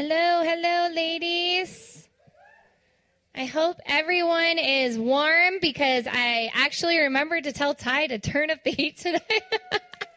Hello, hello, ladies. I hope everyone is warm because I actually remembered to tell Ty to turn up the heat today.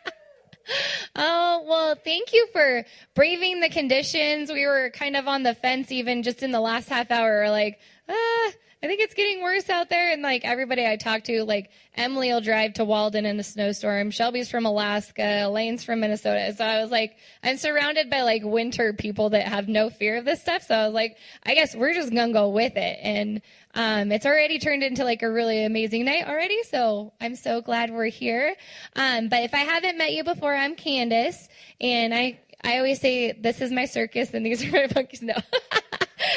oh, well, thank you for braving the conditions. We were kind of on the fence even just in the last half hour. Like, ah, I think it's getting worse out there. And like everybody I talk to, like Emily will drive to Walden in a snowstorm. Shelby's from Alaska. Elaine's from Minnesota. So I was like, I'm surrounded by like winter people that have no fear of this stuff. So I was like, I guess we're just going to go with it. And um, it's already turned into like a really amazing night already. So I'm so glad we're here. Um, but if I haven't met you before, I'm Candace. And I, I always say this is my circus and these are my monkeys. No.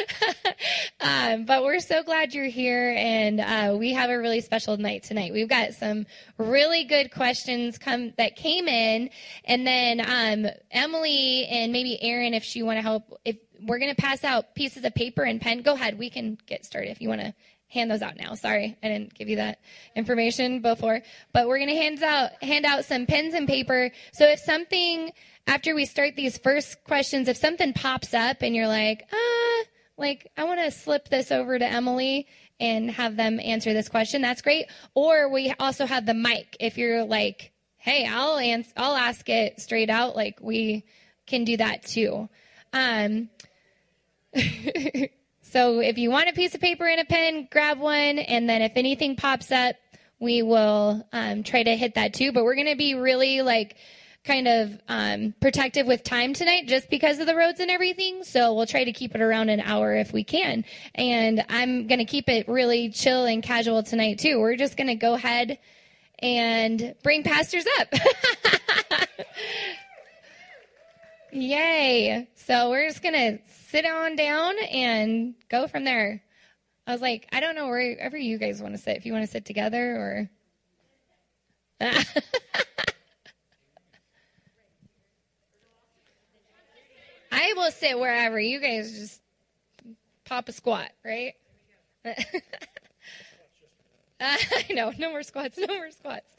um, but we're so glad you're here, and uh, we have a really special night tonight. We've got some really good questions come that came in, and then um, Emily and maybe Erin, if she want to help, if we're going to pass out pieces of paper and pen, go ahead. We can get started if you want to hand those out now. Sorry, I didn't give you that information before, but we're to hand out hand out some pens and paper. So if something after we start these first questions, if something pops up and you're like, ah like, I want to slip this over to Emily and have them answer this question. That's great. Or we also have the mic. If you're like, hey, I'll answer, I'll ask it straight out. Like, we can do that too. Um, so if you want a piece of paper and a pen, grab one. And then if anything pops up, we will um, try to hit that too. But we're going to be really like, kind of um, protective with time tonight just because of the roads and everything. So we'll try to keep it around an hour if we can. And I'm going to keep it really chill and casual tonight too. We're just going to go ahead and bring pastors up. Yay. So we're just going to sit on down and go from there. I was like, I don't know wherever you guys want to sit. If you want to sit together or. I will sit wherever. You guys just pop a squat, right? I know, no more squats, no more squats.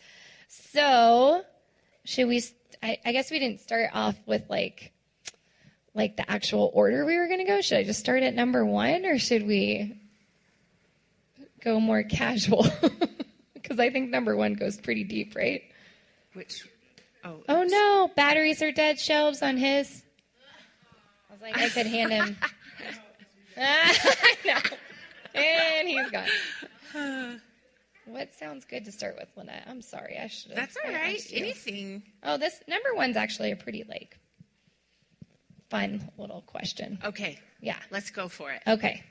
So, should we? I, I guess we didn't start off with like, like the actual order we were going to go. Should I just start at number one, or should we go more casual? Because I think number one goes pretty deep, right? Which? Oh. Oh no! Batteries are dead. Shelves on his like I could hand him. And he's gone. What sounds good to start with, Lynette? I'm sorry, I should have. That's all right. Anything. Oh, this number one's actually a pretty like fun little question. Okay. Yeah. Let's go for it. Okay.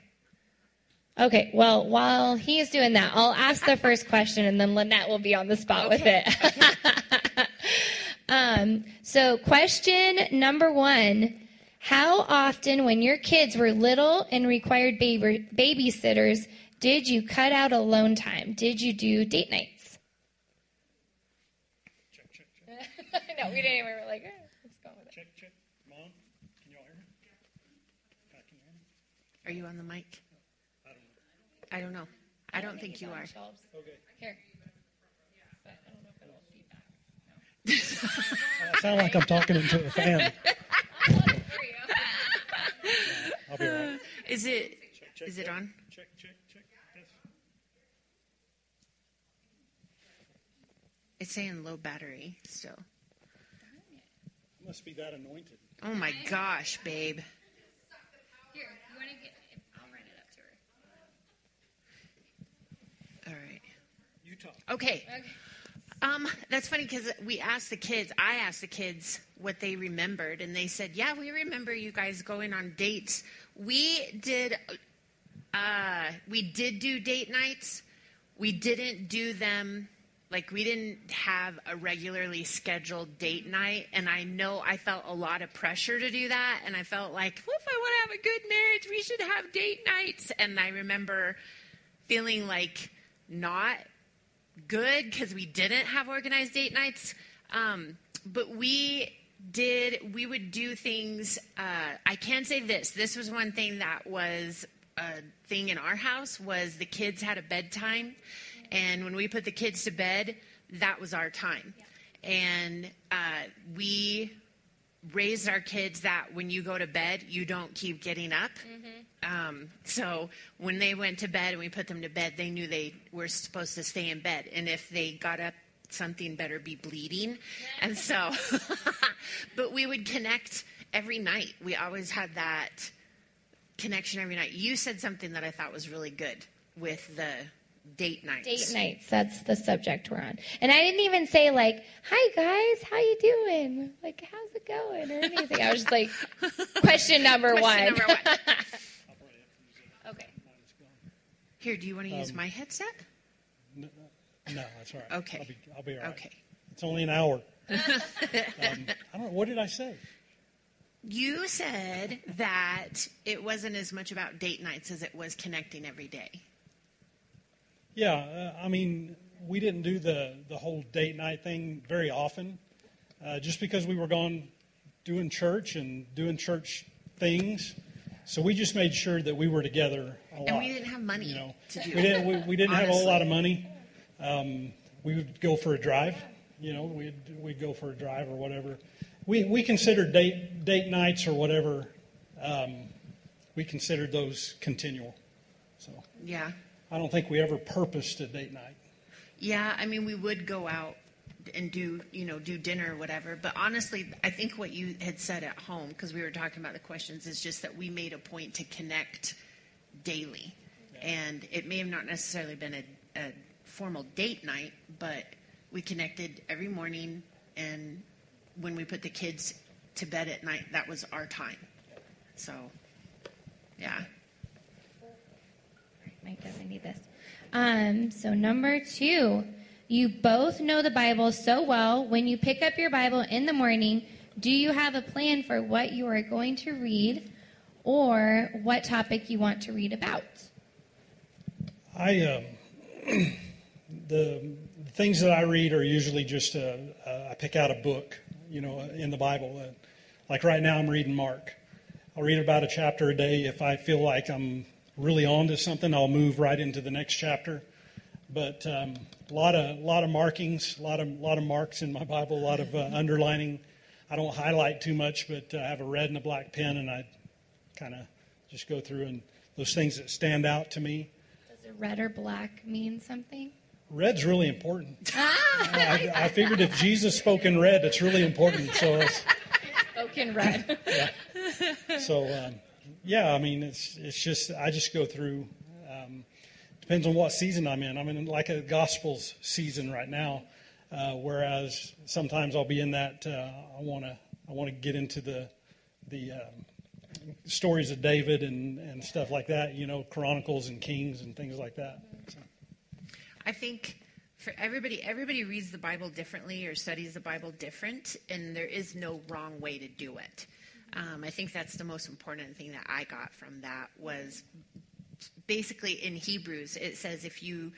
Okay. Well, while he's doing that, I'll ask the first question, and then Lynette will be on the spot okay. with it. um, so, question number one how often, when your kids were little and required baby, babysitters, did you cut out alone time? Did you do date nights? Check, check, check. no, we didn't even. We were like, eh, let's go with it. Check, check. Mom, can you all hear me? can you hear me? Are you on the mic? I don't know. I don't know. I don't, think, think you are. Shelves. Okay. Here. I sound like I'm talking into a fan. I'll be right. Is it? Check, check, is it check. on? Check, check, check. Yes. It's saying low battery still. Must be that anointed. Oh my gosh, babe. Here, you want to get? I'll run it up to her. All right. You talk. Okay. Okay. Um, that's funny because we asked the kids. I asked the kids what they remembered, and they said, "Yeah, we remember you guys going on dates. We did. Uh, we did do date nights. We didn't do them like we didn't have a regularly scheduled date night. And I know I felt a lot of pressure to do that, and I felt like, well, if I want to have a good marriage, we should have date nights. And I remember feeling like not good because we didn't have organized date nights. Um, but we did, we would do things. Uh, I can say this this was one thing that was a thing in our house was the kids had a bedtime. And when we put the kids to bed, that was our time. And uh, we raised our kids that when you go to bed, you don't keep getting up. Um, so when they went to bed and we put them to bed, they knew they were supposed to stay in bed. And if they got up, something better be bleeding. And so, but we would connect every night. We always had that connection every night. You said something that I thought was really good with the date nights. Date nights. That's the subject we're on. And I didn't even say like, "Hi guys, how you doing? Like, how's it going?" or anything. I was just like, question number Question one. number one. okay. Here, do you want to use Um, my headset? No, no, that's all right. Okay. I'll be, I'll be all right. Okay. It's only an hour. um, I don't know. What did I say? You said that it wasn't as much about date nights as it was connecting every day. Yeah, uh, I mean, we didn't do the, the whole date night thing very often, uh, just because we were gone doing church and doing church things. So we just made sure that we were together a lot. And we didn't have money You know, to do we didn't. We, we didn't have a whole lot of money. Um, we would go for a drive. You know, we'd we'd go for a drive or whatever. We we considered date date nights or whatever. Um, we considered those continual. So Yeah. I don't think we ever purposed a date night. Yeah, I mean, we would go out and do, you know, do dinner or whatever. But honestly, I think what you had said at home, because we were talking about the questions, is just that we made a point to connect daily. And it may have not necessarily been a, a formal date night, but we connected every morning. And when we put the kids to bed at night, that was our time. So, yeah. Mike doesn't need this. Um, so number two, you both know the Bible so well. When you pick up your Bible in the morning, do you have a plan for what you are going to read or what topic you want to read about? I um, the things that I read are usually just uh, uh, I pick out a book, you know, in the Bible. Like right now, I'm reading Mark. I'll read about a chapter a day. If I feel like I'm really on to something, I'll move right into the next chapter. But um, a lot of lot of markings, a lot of lot of marks in my Bible, a lot of uh, underlining. I don't highlight too much, but uh, I have a red and a black pen, and I kind of just go through and those things that stand out to me. Does a red or black mean something? Red's really important. I, I figured if Jesus spoke in red, it's really important. So, it's, Spoken red. Yeah. So um, yeah, I mean, it's it's just I just go through. Um, depends on what season I'm in. I'm in like a Gospels season right now, uh, whereas sometimes I'll be in that. Uh, I want to I want to get into the the um, stories of David and and stuff like that. You know, Chronicles and Kings and things like that. So. I think for everybody, everybody reads the Bible differently or studies the Bible different, and there is no wrong way to do it. Um, I think that's the most important thing that I got from that was basically in Hebrews it says if you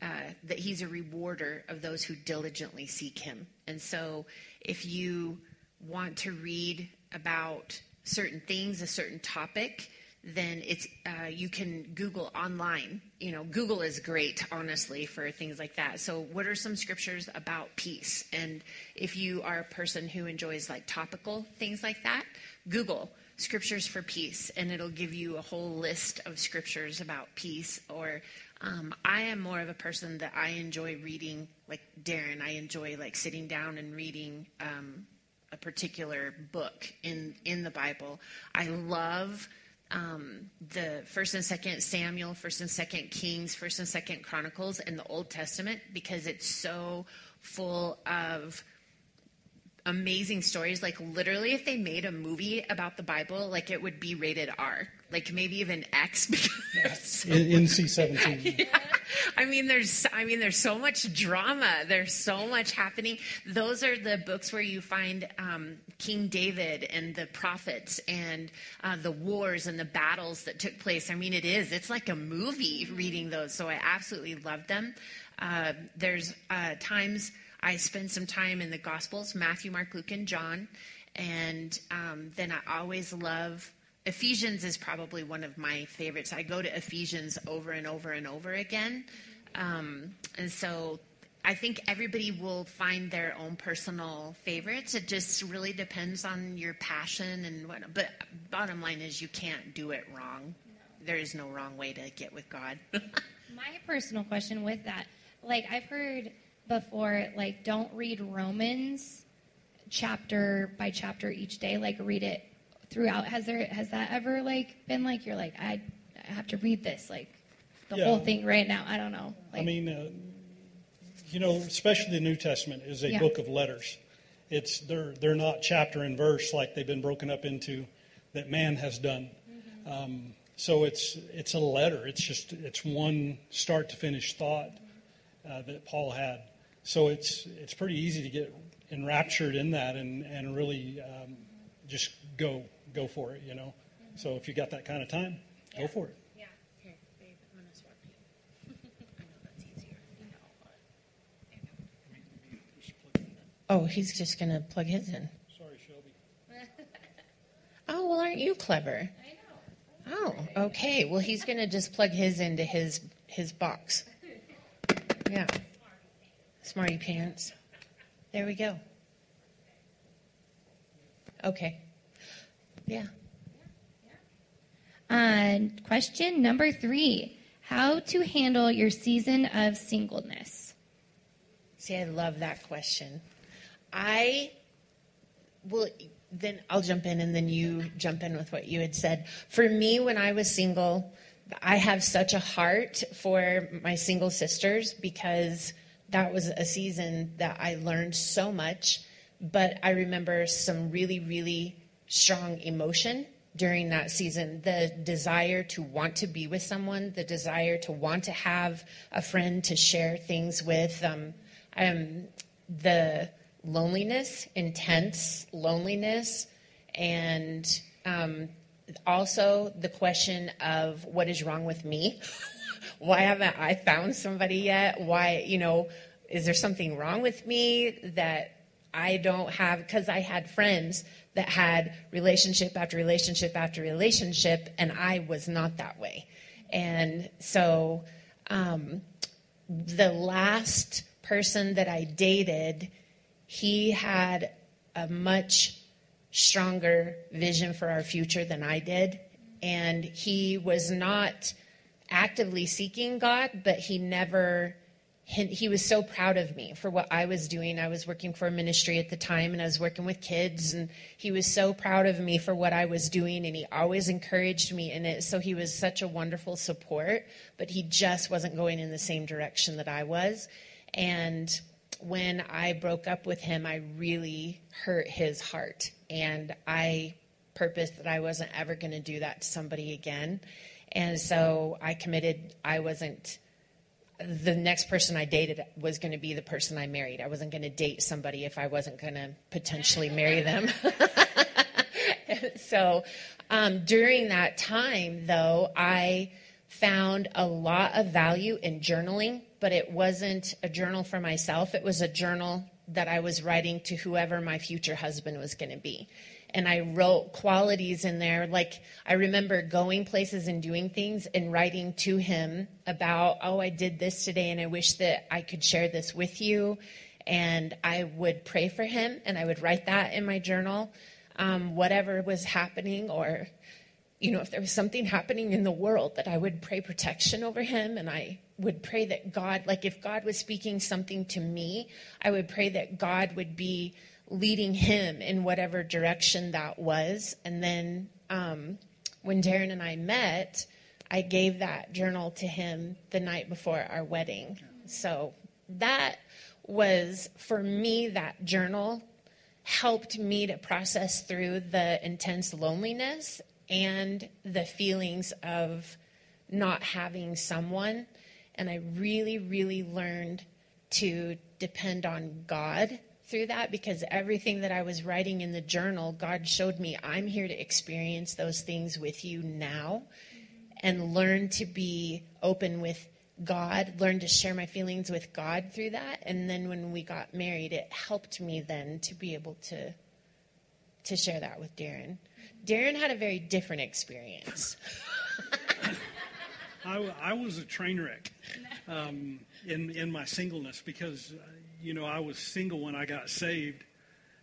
uh, that he's a rewarder of those who diligently seek him, and so if you want to read about certain things, a certain topic, then it's uh, you can Google online. You know, Google is great, honestly, for things like that. So, what are some scriptures about peace? And if you are a person who enjoys like topical things like that, Google scriptures for peace, and it'll give you a whole list of scriptures about peace. Or um, I am more of a person that I enjoy reading, like Darin. I enjoy like sitting down and reading. Um, a particular book in in the Bible. I love um, the First and Second Samuel, First and Second Kings, First and Second Chronicles in the Old Testament because it's so full of amazing stories. Like literally, if they made a movie about the Bible, like it would be rated R, like maybe even X because. In, NC seventeen. I mean, there's, I mean, there's so much drama. There's so much happening. Those are the books where you find um, King David and the prophets and uh, the wars and the battles that took place. I mean, it is. It's like a movie reading those. So I absolutely love them. Uh, there's uh, times I spend some time in the Gospels: Matthew, Mark, Luke, and John. And um, then I always love Ephesians is probably one of my favorites. I go to Ephesians over and over and over again. Um, and so I think everybody will find their own personal favorites. It just really depends on your passion and what. But bottom line is, you can't do it wrong. There is no wrong way to get with God. My personal question with that, like I've heard before, like don't read Romans chapter by chapter each day. Like read it throughout. Has there has that ever like been like you're like I, I have to read this like the Yeah. whole thing right now? I don't know. Like, I mean, uh, you know, especially the New Testament is a Yeah. book of letters. It's they're they're not chapter and verse like they've been broken up into that man has done. Mm-hmm. Um, so it's it's a letter. It's just it's one start to finish thought uh, that Paul had. So it's it's pretty easy to get enraptured in that and and really um, just go go for it. You know. So if you got that kind of time, go for it. Here, babe, I'm gonna swap you. I know that's easier. Oh, he's just gonna plug his in. Sorry, Shelby. Oh, well, aren't you clever? I know. Oh, okay. Well, he's going to just plug his into his his box. Yeah. Smarty pants. There we go. Okay. Yeah. Uh, question number three: How to handle your season of singleness? See, I love that question. I will then I'll jump in and then you jump in with what you had said. For me, when I was single, I have such a heart for my single sisters because that was a season that I learned so much. But I remember some really, really strong emotion during that season the desire to want to be with someone, the desire to want to have a friend to share things with. Um, um, the loneliness, intense loneliness, and um, also the question of what is wrong with me? Why haven't I found somebody yet? Why, you know, is there something wrong with me that I don't have? Because I had friends that had relationship after relationship after relationship, and I was not that way. And so um, the last person that I dated, he had a much stronger vision for our future than I did. And he was not actively seeking God, but he never, he, was so proud of me for what I was doing. I was working for a ministry at the time and I was working with kids, and he was so proud of me for what I was doing, and he always encouraged me in it. So he was such a wonderful support, but he just wasn't going in the same direction that I was. And when I broke up with him, I really hurt his heart. And I purposed that I wasn't ever going to do that to somebody again. And so I committed, I wasn't, the next person I dated was going to be the person I married. I wasn't going to date somebody if I wasn't going to potentially marry them. so um, during that time, though, I found a lot of value in journaling, but it wasn't a journal for myself. It was a journal that I was writing to whoever my future husband was going to be. And I wrote qualities in there. Like, I remember going places and doing things and writing to him about, oh, I did this today and I wish that I could share this with you. And I would pray for him and I would write that in my journal. Um, whatever was happening or you know, if there was something happening in the world, that I would pray protection over him and I would pray that God, like if God was speaking something to me, I would pray that God would be leading him in whatever direction that was. And then um, when Darin and I met, I gave that journal to him the night before our wedding. So that was, for me, that journal helped me to process through the intense loneliness and the feelings of not having someone. And I really, really learned to depend on God through that because everything that I was writing in the journal, God showed me I'm here to experience those things with you now and learn to be open with God, learn to share my feelings with God through that. And then when we got married, it helped me then to be able to to share that with Darin. Darin had a very different experience. I, I was a train wreck um, in in my singleness because you know I was single when I got saved,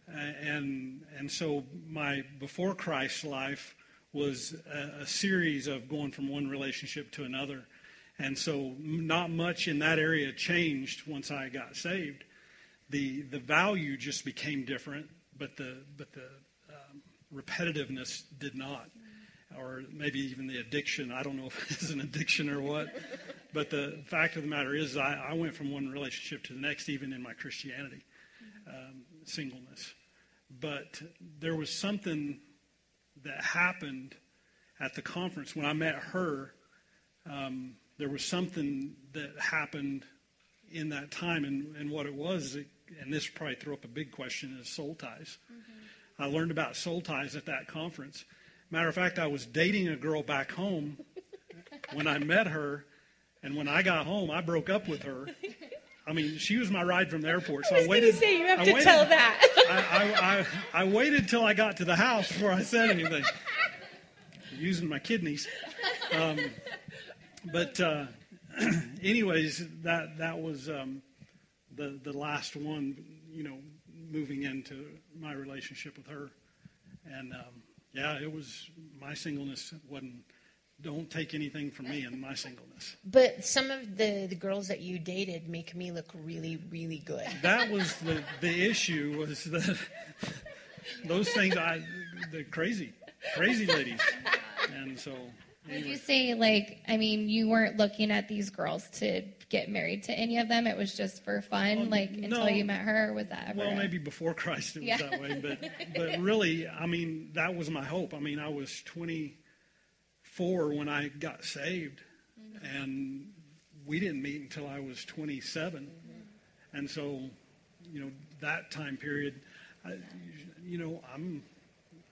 uh, and and so my before Christ life was a, a series of going from one relationship to another, and so not much in that area changed once I got saved. The the value just became different, but the but the um, repetitiveness did not or maybe even the addiction. I don't know if it's an addiction or what. But the fact of the matter is, I, I went from one relationship to the next, even in my Christianity, um, singleness. But there was something that happened at the conference when I met her. Um, there was something that happened in that time, and, and what it was, and this probably threw up a big question, is soul ties. Mm-hmm. I learned about soul ties at that conference Matter of fact, I was dating a girl back home when I met her, and when I got home, I broke up with her. I mean, she was my ride from the airport, so I, I waited. Say, you have I to waited, tell that. I, I, I, waited till I got to the house before I said anything. Using my kidneys, um, but uh, anyways, that that was um, the the last one. You know, moving into my relationship with her, and um, yeah, it was my singleness wasn't. Don't take anything from me in my singleness. But some of the, the girls that you dated make me look really, really good. That was the, the issue was that those things I the crazy, crazy ladies, and so would you say, like, I mean, you weren't looking at these girls to get married to any of them? It was just for fun, well, like, until you met her? was that ever? Well, maybe before Christ it was yeah. that way. But, but really, I mean, that was my hope. I mean, I was 24 when I got saved, mm-hmm. and we didn't meet until I was 27. Mm-hmm. And so, you know, that time period, I, you know, I'm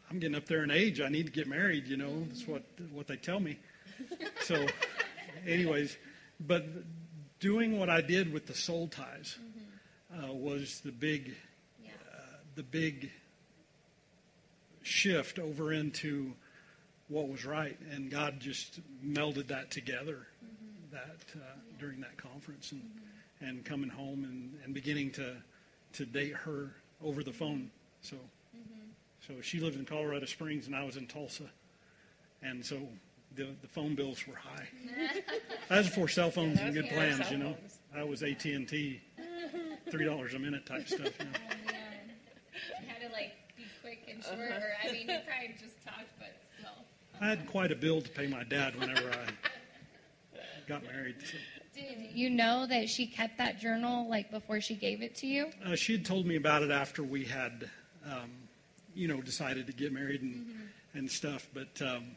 I'm getting up there in age. I need to get married. You know, that's what what they tell me. So, anyways, but doing what I did with the soul ties uh, was the big, uh, the big shift over into what was right, and God just melded that together mm-hmm. that uh, during that conference, and mm-hmm. and coming home and, and beginning to to date her over the phone. So. So she lived in Colorado Springs and I was in Tulsa. And so the, the phone bills were high. that was before cell phones yeah, and good plans, you know. I was AT&T, $3 a minute type stuff. You know. Oh, had to like be quick and short, uh-huh. or I mean, you probably just talked, but still. I had quite a bill to pay my dad whenever I got married. So. Did you know that she kept that journal like before she gave it to you? Uh, she had told me about it after we had um, you know, decided to get married and, mm-hmm. and stuff. But um,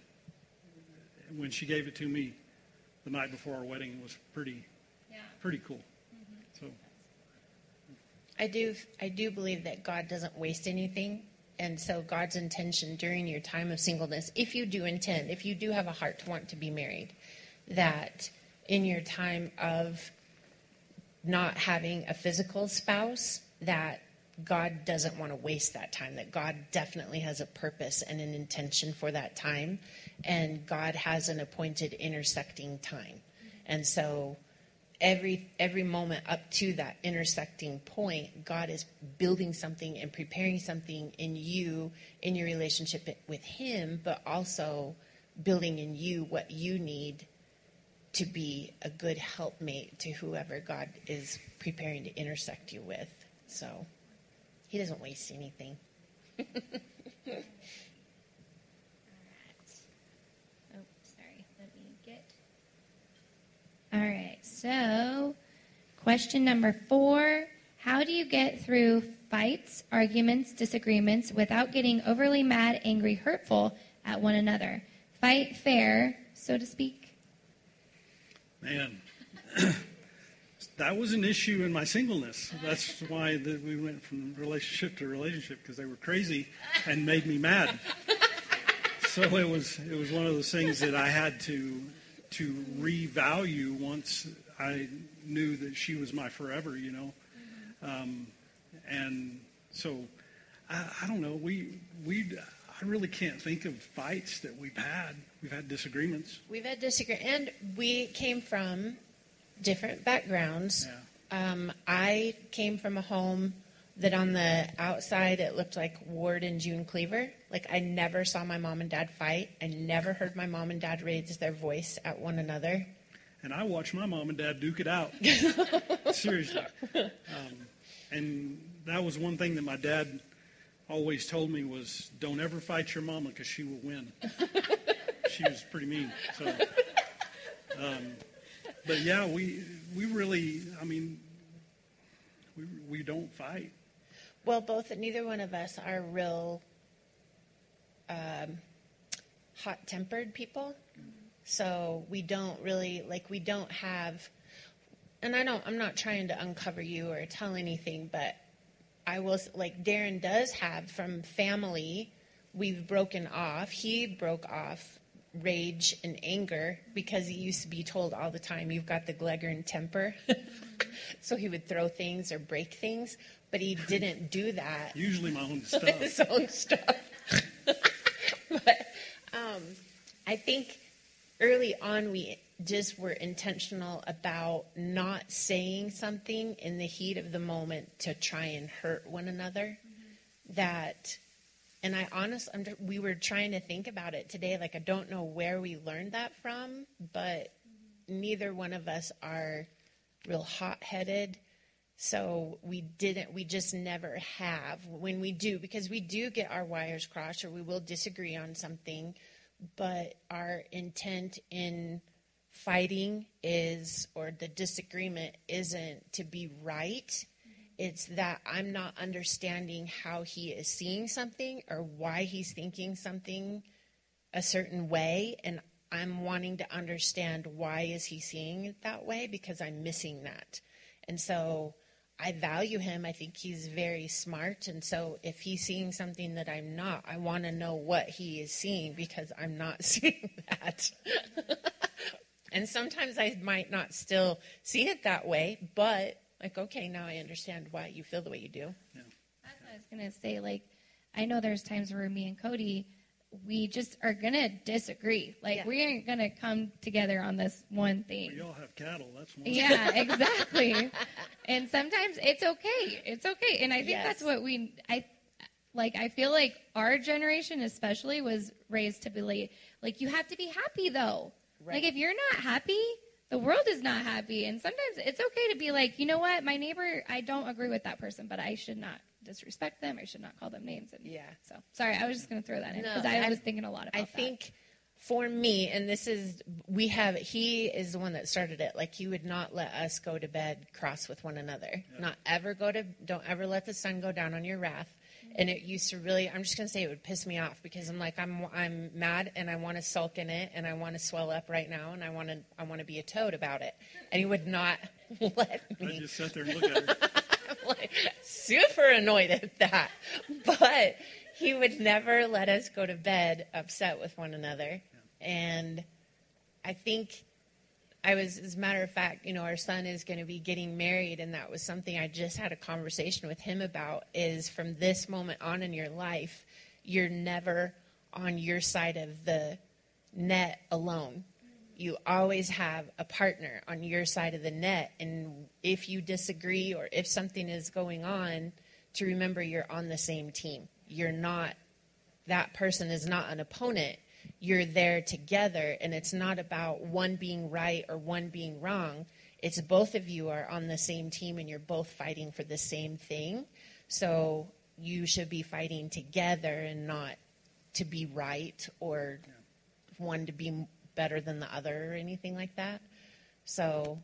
when she gave it to me the night before our wedding, it was pretty, yeah. pretty cool. Mm-hmm. So. I do, I do believe that God doesn't waste anything. And so God's intention during your time of singleness, if you do intend, if you do have a heart to want to be married, that in your time of not having a physical spouse, that God doesn't want to waste that time, that God definitely has a purpose and an intention for that time, and God has an appointed intersecting time. And so every every moment up to that intersecting point, God is building something and preparing something in you in your relationship with him, but also building in you what you need to be a good helpmate to whoever God is preparing to intersect you with. So he doesn't waste anything. All right. Oh, sorry. Let me get. All right. So, question number four How do you get through fights, arguments, disagreements without getting overly mad, angry, hurtful at one another? Fight fair, so to speak. Man. that was an issue in my singleness. That's why the, we went from relationship to relationship because they were crazy and made me mad. So it was it was one of those things that I had to to revalue once I knew that she was my forever, you know. Um, and so I, I, don't know. We we I really can't think of fights that we've had. We've had disagreements. We've had disagreements, and we came from different backgrounds. Yeah. Um, I came from a home that on the outside it looked like Ward and June Cleaver. Like I never saw my mom and dad fight. I never heard my mom and dad raise their voice at one another. And I watched my mom and dad duke it out. Seriously. Um, and that was one thing that my dad always told me was don't ever fight your mama because she will win. she was pretty mean. So, um, but yeah, we we really, I mean, we we don't fight. Well, both neither one of us are real um, hot-tempered people, so we don't really like we don't have. And I don't. I'm not trying to uncover you or tell anything, but I will like Darren does have from family. We've broken off. He broke off rage and anger because he used to be told all the time, "You've got the Gleghorn temper," so he would throw things or break things. But he didn't do that Usually my own stuff. his own stuff. but um, I think early on we just were intentional about not saying something in the heat of the moment to try and hurt one another. That, and I honestly, we were trying to think about it today. Like I don't know where we learned that from, but neither one of us are real hot-headed. So we didn't, we just never have when we do, because we do get our wires crossed or we will disagree on something, but our intent in fighting is, or the disagreement isn't to be right. It's that I'm not understanding how he is seeing something or why he's thinking something a certain way and I'm wanting to understand why is he seeing it that way because I'm missing that. And so I value him. I think he's very smart. And so if he's seeing something that I'm not, I want to know what he is seeing because I'm not seeing that. and sometimes I might not still see it that way, but like, okay, now I understand why you feel the way you do. That's what I was gonna say. Like, I know there's times where me and Cody, we just are gonna disagree. Like, Yeah. we aren't gonna come together on this one thing. We all have cattle. That's one. Yeah, exactly. and sometimes it's okay. It's okay. And I think that's what we I like I feel like our generation especially was raised to believe like you have to be happy though. Right. Like if you're not happy, the world is not happy. And sometimes it's okay to be like, you know what, my neighbor, I don't agree with that person, but I should not disrespect them. I should not call them names. And Yeah. So sorry, I was just going to throw that in No, because I I- was thinking a lot about I that. think for me, and this is, we have, he is the one that started it. Like, he would not let us go to bed cross with one another. Not ever go to, don't ever let the sun go down on your wrath. Mm-hmm. And it used to really, I'm just going to say it would piss me off because I'm like, I'm, I'm mad and I want to sulk in it and I want to swell up right now and I want to, I want to be a toad about it. And he would not let me. I just sat there and looked at her. Like super annoyed at that. But he would never let us go to bed upset with one another. And I think I was, as a matter of fact, you know, our son is going to be getting married, and that was something I just had a conversation with him about. Is from this moment on in your life, you're never on your side of the net alone. You always have a partner on your side of the net, and if you disagree or if something is going on, to remember you're on the same team. You're not that person is not an opponent. You're there together, and it's not about one being right or one being wrong. It's both of you are on the same team and you're both fighting for the same thing. So you should be fighting together and not to be right or one to be better than the other or anything like that. So,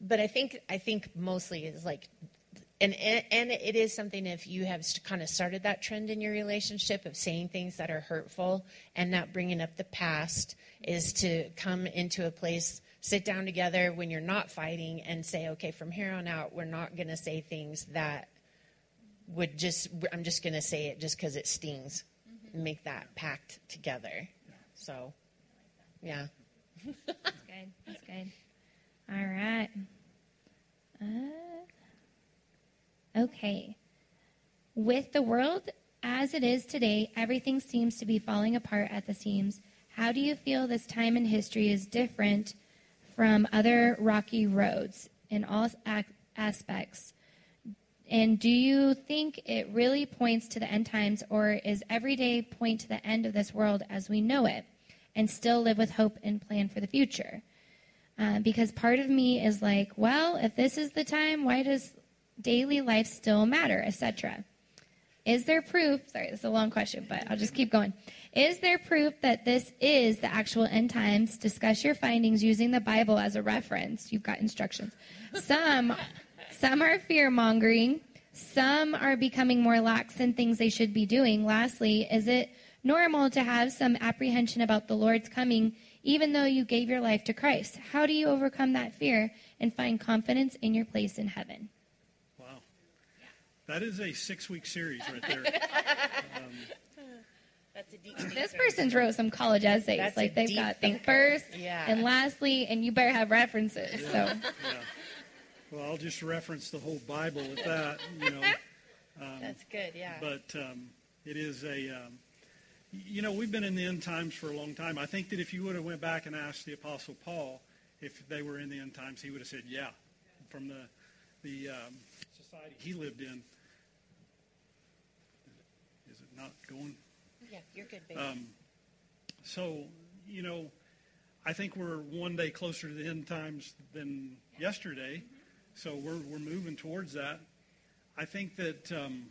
but I think I think mostly is like and and it is something if you have kind of started that trend in your relationship of saying things that are hurtful and not bringing up the past is to come into a place sit down together when you're not fighting and say okay from here on out we're not going to say things that would just i'm just going to say it just because it stings. Mm-hmm. Make that pact together. So yeah That's good. That's good. All right. Uh, okay. With the world As it is today, everything seems to be falling apart at the seams. How do you feel this time in history is different from other rocky roads in all ac- aspects? And do you think it really points to the end times, or is every day point to the end of this world as we know it, and still live with hope and plan for the future? Uh, because part of me is like, well, if this is the time, why does daily life still matter, etc.? Is there proof? Sorry, this is a long question, but I'll just keep going. Is there proof that this is the actual end times? Discuss your findings using the Bible as a reference. You've got instructions. Some some are fear mongering. Some are becoming more lax in things they should be doing. Lastly, is it normal to have some apprehension about the Lord's coming, even though you gave your life to Christ? How do you overcome that fear and find confidence in your place in heaven? Wow. That is a six week series right there. That's a deep. This person's wrote some college essays. That's like they've deep got the first Yeah. and lastly, and you better have references. So yeah. Well, I'll just reference the whole Bible with that, you know. That's good. Yeah. But um, it is a, um, you know, we've been in the end times for a long time. I think that if you would have went back and asked the Apostle Paul if they were in the end times, he would have said, yeah. From the the um, society he lived in. Is it not going? yeah, you're good, baby. Um, so, you know, I think we're one day closer to the end times than yesterday. So we're, we're moving towards that. I think that, um,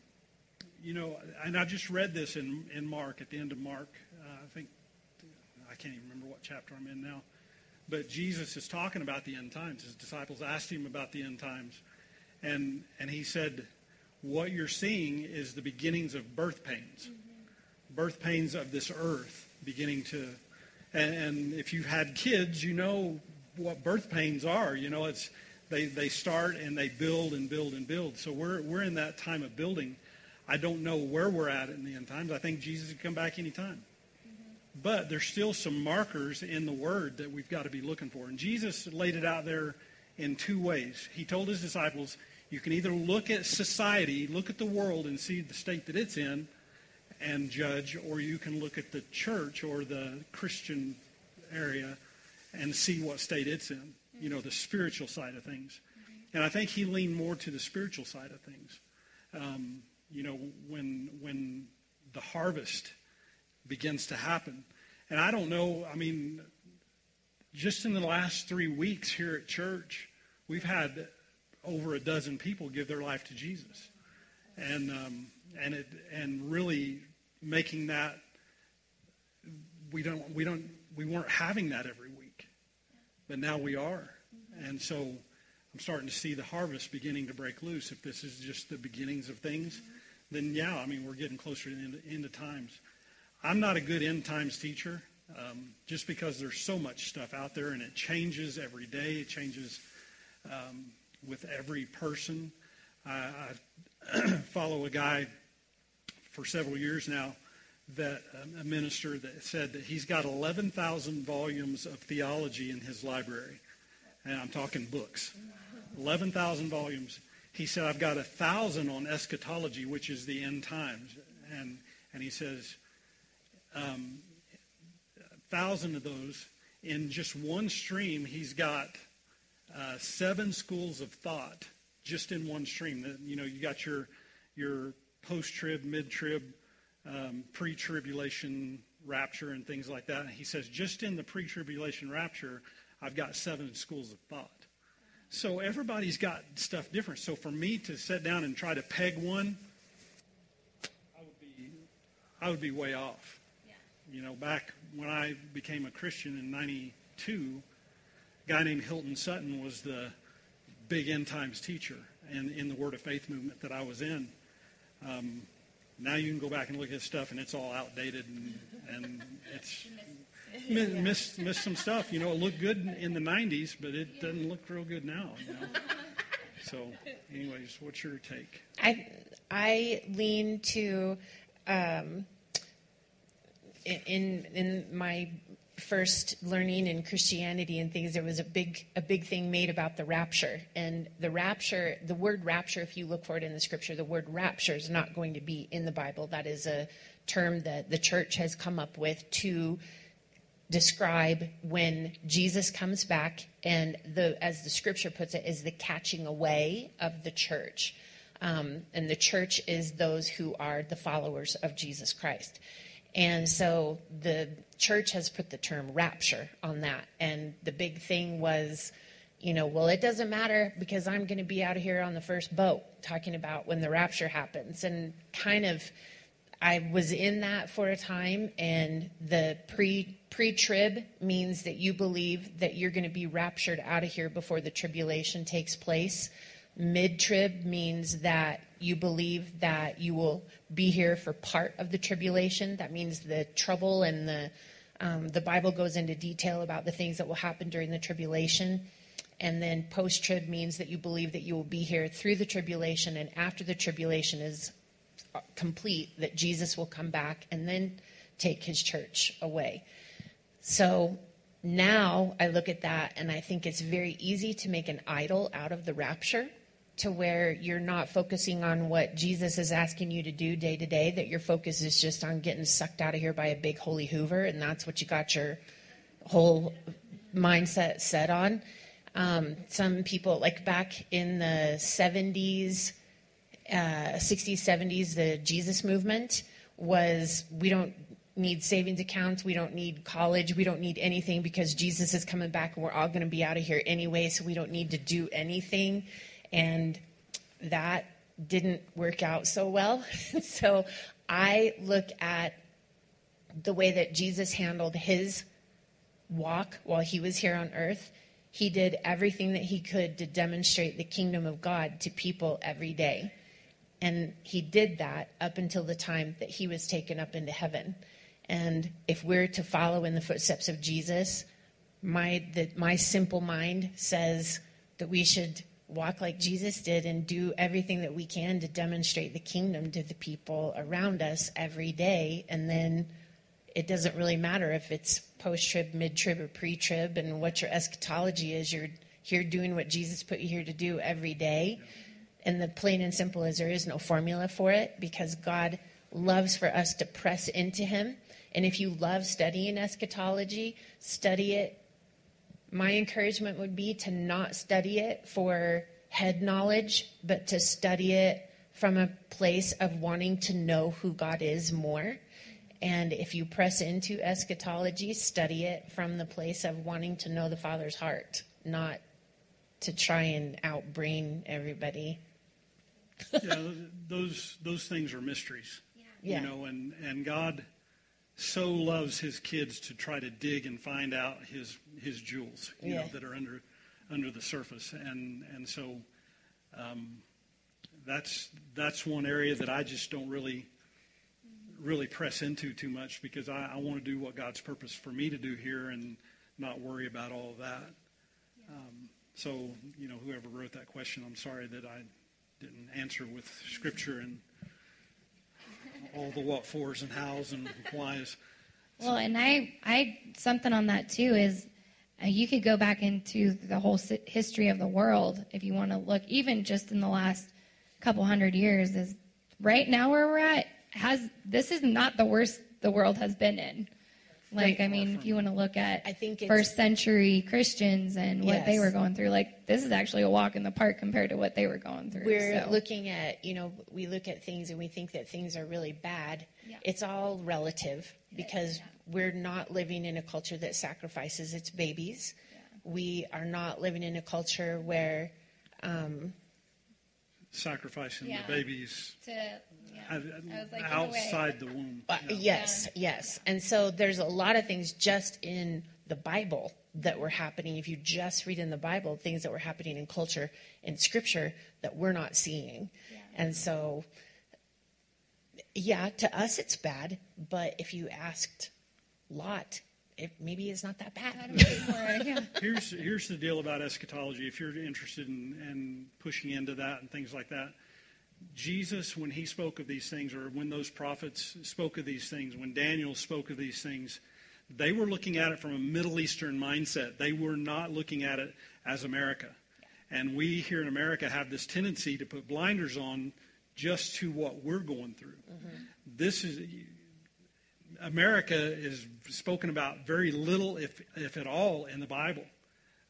you know, and I just read this in, in Mark, at the end of Mark. Uh, I think, I can't even remember what chapter I'm in now. But Jesus is talking about the end times. His disciples asked him about the end times. And, and he said, what you're seeing is the beginnings of birth pains birth pains of this earth beginning to and, and if you've had kids you know what birth pains are you know it's they, they start and they build and build and build so we're, we're in that time of building i don't know where we're at in the end times. I think jesus will come back anytime. But there's still some markers in the word that we've got to be looking for. And jesus laid it out there in two ways. He told his disciples you can either look at society look at the world and see the state that it's in and judge, or you can look at the church or the Christian area and see what state it's in, you know, the spiritual side of things. And I think he leaned more to the spiritual side of things. Um, you know, when, when the harvest begins to happen. And I don't know, I mean, just in the last three weeks here at church, we've had over a dozen people give their life to Jesus. And, um, and, it, and really making that we don't we don't we weren't having that every week but now we are and so i'm starting to see the harvest beginning to break loose if this is just the beginnings of things then yeah i mean we're getting closer to the end, end of times i'm not a good end times teacher um, just because there's so much stuff out there and it changes every day it changes um, with every person I, I follow a guy for several years now that um, a minister that said that he's got 11,000 volumes of theology in his library. And I'm talking books. 11,000 volumes. He said, I've got a thousand on eschatology, which is the end times. And, and he says, um, a thousand of those in just one stream, he's got uh, seven schools of thought just in one stream. You know, you got your, your post-trib, mid-trib, um, pre-tribulation rapture and things like that. And he says, just in the pre-tribulation rapture, I've got seven schools of thought. So everybody's got stuff different. So for me to sit down and try to peg one, I would be, I would be way off. You know, back when I became a Christian in '92, a guy named Hilton Sutton was the big end times teacher and in the Word of Faith movement that I was in. Um, now you can go back and look at his stuff, and it's all outdated, and, and it's mi- missed missed some stuff. You know, it looked good in- in the '90s, but it doesn't look real good now. You know? So, anyways, what's your take? I I lean to um, in in my first learning in Christianity and things, there was a big a big thing made about the rapture. And the rapture, the word rapture, if you look for it in the scripture, the word rapture is not going to be in the Bible. That is a term that the church has come up with to describe when Jesus comes back and the as the scripture puts it is the catching away of the church. Um, and the church is those who are the followers of Jesus Christ. And so the church has put the term rapture on that. And the big thing was, you know, well, it doesn't matter because I'm going to be out of here on the first boat, talking about when the rapture happens. And kind of, I was in that for a time, and the pre pre trib means that you believe that you're going to be raptured out of here before the tribulation takes place. Mid trib means that you believe that you will be here for part of the tribulation. That means the trouble and the um, the Bible goes into detail about the things that will happen during the tribulation. And then post trib means that you believe that you will be here through the tribulation, and after the tribulation is uh, complete, that Jesus will come back and then take his church away. So now I look at that and I think it's very easy to make an idol out of the rapture to where you're not focusing on what Jesus is asking you to do day to day, that your focus is just on getting sucked out of here by a big holy Hoover, and that's what you got your whole mindset set on. Um, some people, like back in the 70s, uh, 60s, 70s, the Jesus movement was we don't need savings accounts, we don't need college, we don't need anything because Jesus is coming back and we're all going to be out of here anyway, so we don't need to do anything. And that didn't work out so well. so I look at the way that Jesus handled his walk while he was here on earth. He did everything that he could to demonstrate the kingdom of God to people every day. And he did that up until the time that he was taken up into heaven. And if we're to follow in the footsteps of Jesus, my, the, my simple mind says that we should walk like Jesus did and do everything that we can to demonstrate the kingdom to the people around us every day. And then it doesn't really matter if it's post trib, mid trib, or pre trib and what your eschatology is. You're here doing what Jesus put you here to do every day. And the plain and simple is there is no formula for it because God loves for us to press into Him. And if you love studying eschatology, study it my encouragement would be to not study it for head knowledge, but to study it from a place of wanting to know who God is more. And if you press into eschatology, study it from the place of wanting to know the Father's heart, not to try and outbrain everybody. yeah, those those things are mysteries. Yeah. You know, and and God so loves his kids to try to dig and find out his his jewels, you yeah. know, that are under under the surface, and and so um, that's that's one area that I just don't really really press into too much because I, I want to do what God's purpose for me to do here and not worry about all of that. Um, so you know, whoever wrote that question, I'm sorry that I didn't answer with scripture and all the what fors and hows and whys. Well, and I, I something on that too is uh, you could go back into the whole history of the world if you want to look, even just in the last couple hundred years. Is right now where we're at has this is not the worst the world has been in. Like, I mean, if you want to look at I think first century Christians and what yes. they were going through, like, this is actually a walk in the park compared to what they were going through. We're so. looking at, you know, we look at things and we think that things are really bad. Yeah. It's all relative because yeah. we're not living in a culture that sacrifices its babies. Yeah. We are not living in a culture where. Um, Sacrificing the babies. To, like, outside the womb. Uh, yes, yes. And so there's a lot of things just in the Bible that were happening. If you just read in the Bible, things that were happening in culture, in Scripture that we're not seeing. Yeah. And so, yeah, to us it's bad, but if you asked Lot, it maybe it's not that bad. here's here's the deal about eschatology. If you're interested in, in pushing into that and things like that, Jesus, when he spoke of these things, or when those prophets spoke of these things, when Daniel spoke of these things, They were looking at it from a Middle Eastern mindset. They were not looking at it as America. And we here in America have this tendency to put blinders on just to what we're going through. This is America is spoken about very little, if if at all, in the Bible.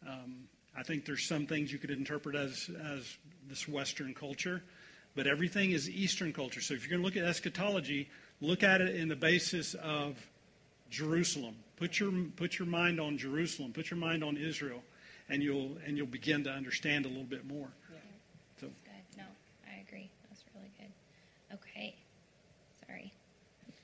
Um, I think there's some things you could interpret as as this Western culture, but everything is Eastern culture. So if you're going to look at eschatology, look at it in the basis of Jerusalem. Put your put your mind on Jerusalem. Put your mind on Israel, and you'll and you'll begin to understand a little bit more. So Good. No, I agree. That's really good. Okay.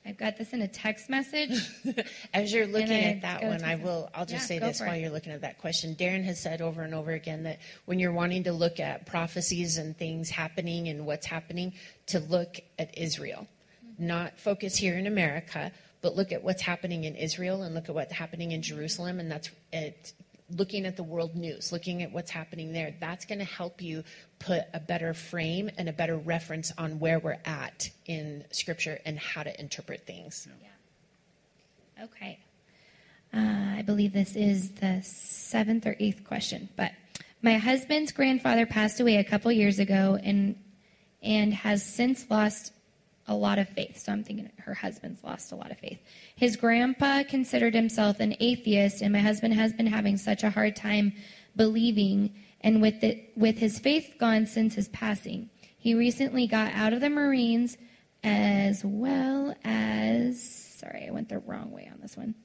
I've got this in a text message. As you're looking at that one, I will. I'll just Yeah, say this while it. you're looking at that question. Darin has said over and over again that when you're wanting to look at prophecies and things happening and what's happening, to look at Israel, not focus here in America, but look at what's happening in Israel and look at what's happening in Jerusalem, and that's it. Looking at the world news, looking at what's happening there, that's going to help you put a better frame and a better reference on where we're at in Scripture and how to interpret things. Yeah. Okay. Uh, I believe this is the seventh or eighth question. But my husband's grandfather passed away a couple years ago and and has since lost a lot of faith. So I'm thinking her husband's lost a lot of faith. His grandpa considered himself an atheist, and my husband has been having such a hard time believing. And with it, with his faith gone since his passing, he recently got out of the Marines, as well as sorry, I went the wrong way on this one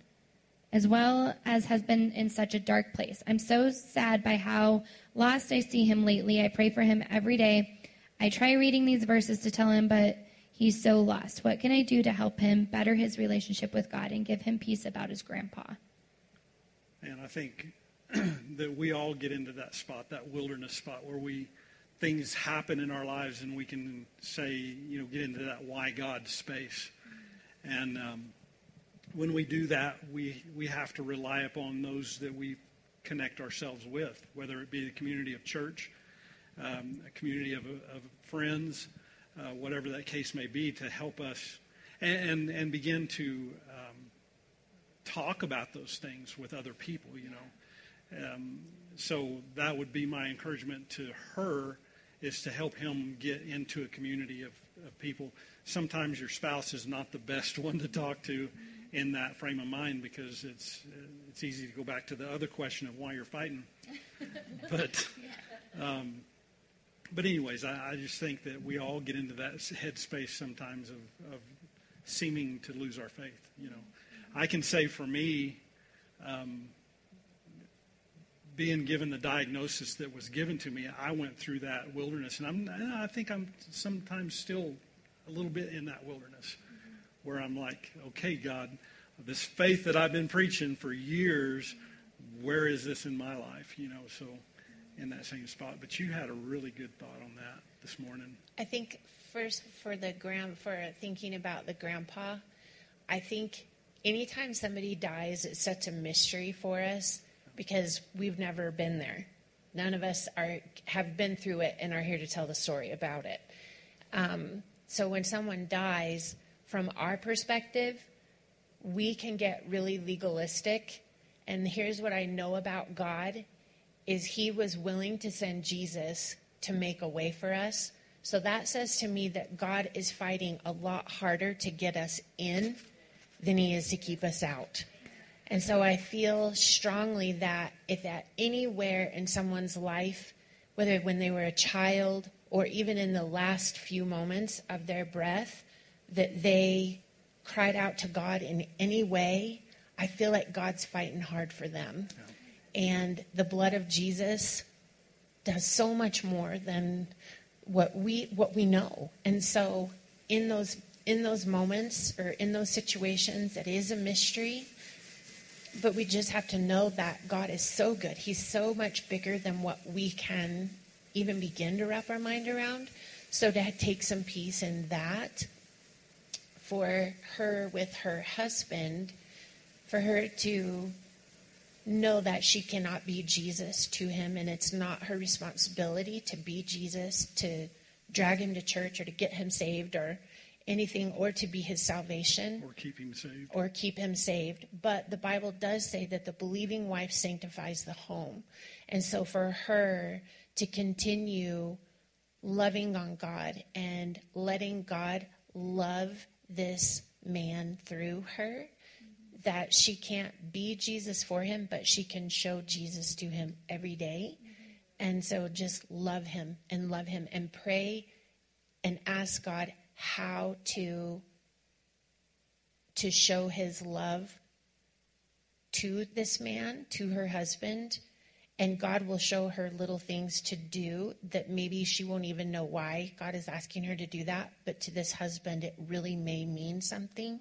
as well as has been in such a dark place. I'm so sad by how lost I see him lately. I pray for him every day. I try reading these verses to tell him, but he's so lost. What can I do to help him better his relationship with God and give him peace about his grandpa? And I think that we all get into that spot, that wilderness spot, where we things happen in our lives, and we can say, you know, get into that why God space. And um, when we do that, we we have to rely upon those that we connect ourselves with, whether it be the community of church, um, a community of, of friends, uh, whatever that case may be, to help us and and, and begin to um, talk about those things with other people. You know, um, so that would be my encouragement to her is to help him get into a community of, of people. Sometimes your spouse is not the best one to talk to in that frame of mind because it's it's easy to go back to the other question of why you're fighting. But um, but anyways, I, I just think that we all get into that headspace sometimes of, of seeming to lose our faith. You know, I can say for me, um, being given the diagnosis that was given to me, I went through that wilderness, and I'm, and I think I'm sometimes still a little bit in that wilderness, where I'm like, okay, God, this faith that I've been preaching for years, where is this in my life? You know, so in that same spot. But you had a really good thought on that this morning. I think first for the grand for thinking about the grandpa, I think anytime somebody dies, it's such a mystery for us because we've never been there. None of us are have been through it and are here to tell the story about it. Um, so when someone dies, from our perspective, we can get really legalistic. And here's what I know about God is he was willing to send Jesus to make a way for us. So that says to me that God is fighting a lot harder to get us in than he is to keep us out. And so I feel strongly that if at anywhere in someone's life, whether when they were a child or even in the last few moments of their breath, that they cried out to God in any way, I feel like God's fighting hard for them. And the blood of Jesus does so much more than what we what we know. And so in those in those moments or in those situations, it is a mystery. But we just have to know that God is so good. He's so much bigger than what we can even begin to wrap our mind around. So to take some peace in that for her with her husband, for her to know that she cannot be Jesus to him, and it's not her responsibility to be Jesus, to drag him to church or to get him saved or anything or to be his salvation or keep him saved. or keep him saved. But the Bible does say that the believing wife sanctifies the home. And so for her to continue loving on God and letting God love this man through her, that she can't be Jesus for him, but she can show Jesus to him every day. And so just love him and love him and pray and ask God how to to show his love to this man, to her husband, and God will show her little things to do that maybe she won't even know why God is asking her to do that, but to this husband it really may mean something.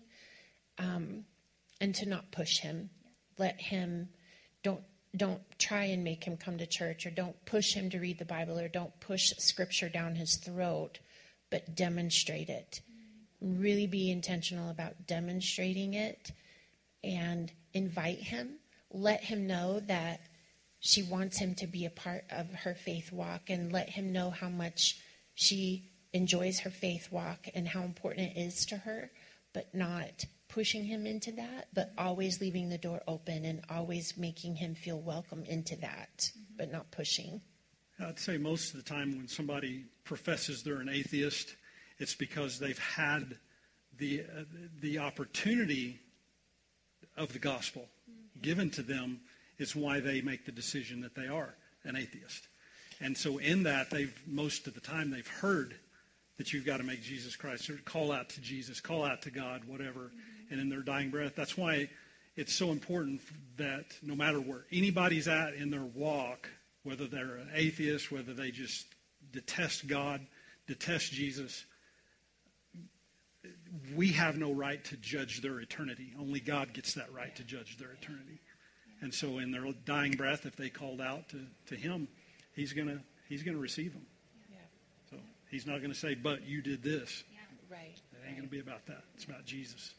Um, and to not push him. Let him don't don't try and make him come to church or don't push him to read the Bible or don't push scripture down his throat, but demonstrate it. Really be intentional about demonstrating it and invite him. Let him know that she wants him to be a part of her faith walk and let him know how much she enjoys her faith walk and how important it is to her, but not pushing him into that, but always leaving the door open and always making him feel welcome into that, mm-hmm. but not pushing. I'd say most of the time when somebody professes they're an atheist, it's because they've had the uh, the opportunity of the gospel mm-hmm. given to them. Is why they make the decision that they are an atheist. And so in that, they've most of the time they've heard that you've got to make Jesus Christ or call out to Jesus, call out to God, whatever. Mm-hmm. And in their dying breath, that's why it's so important that no matter where anybody's at in their walk, whether they're an atheist, whether they just detest God, detest Jesus, we have no right to judge their eternity. Only God gets that right to judge their eternity. And so in their dying breath, if they called out to, to him, he's gonna he's gonna receive them. Yeah. So he's not gonna say, but you did this. Right. It ain't gonna be about that. It's about Jesus.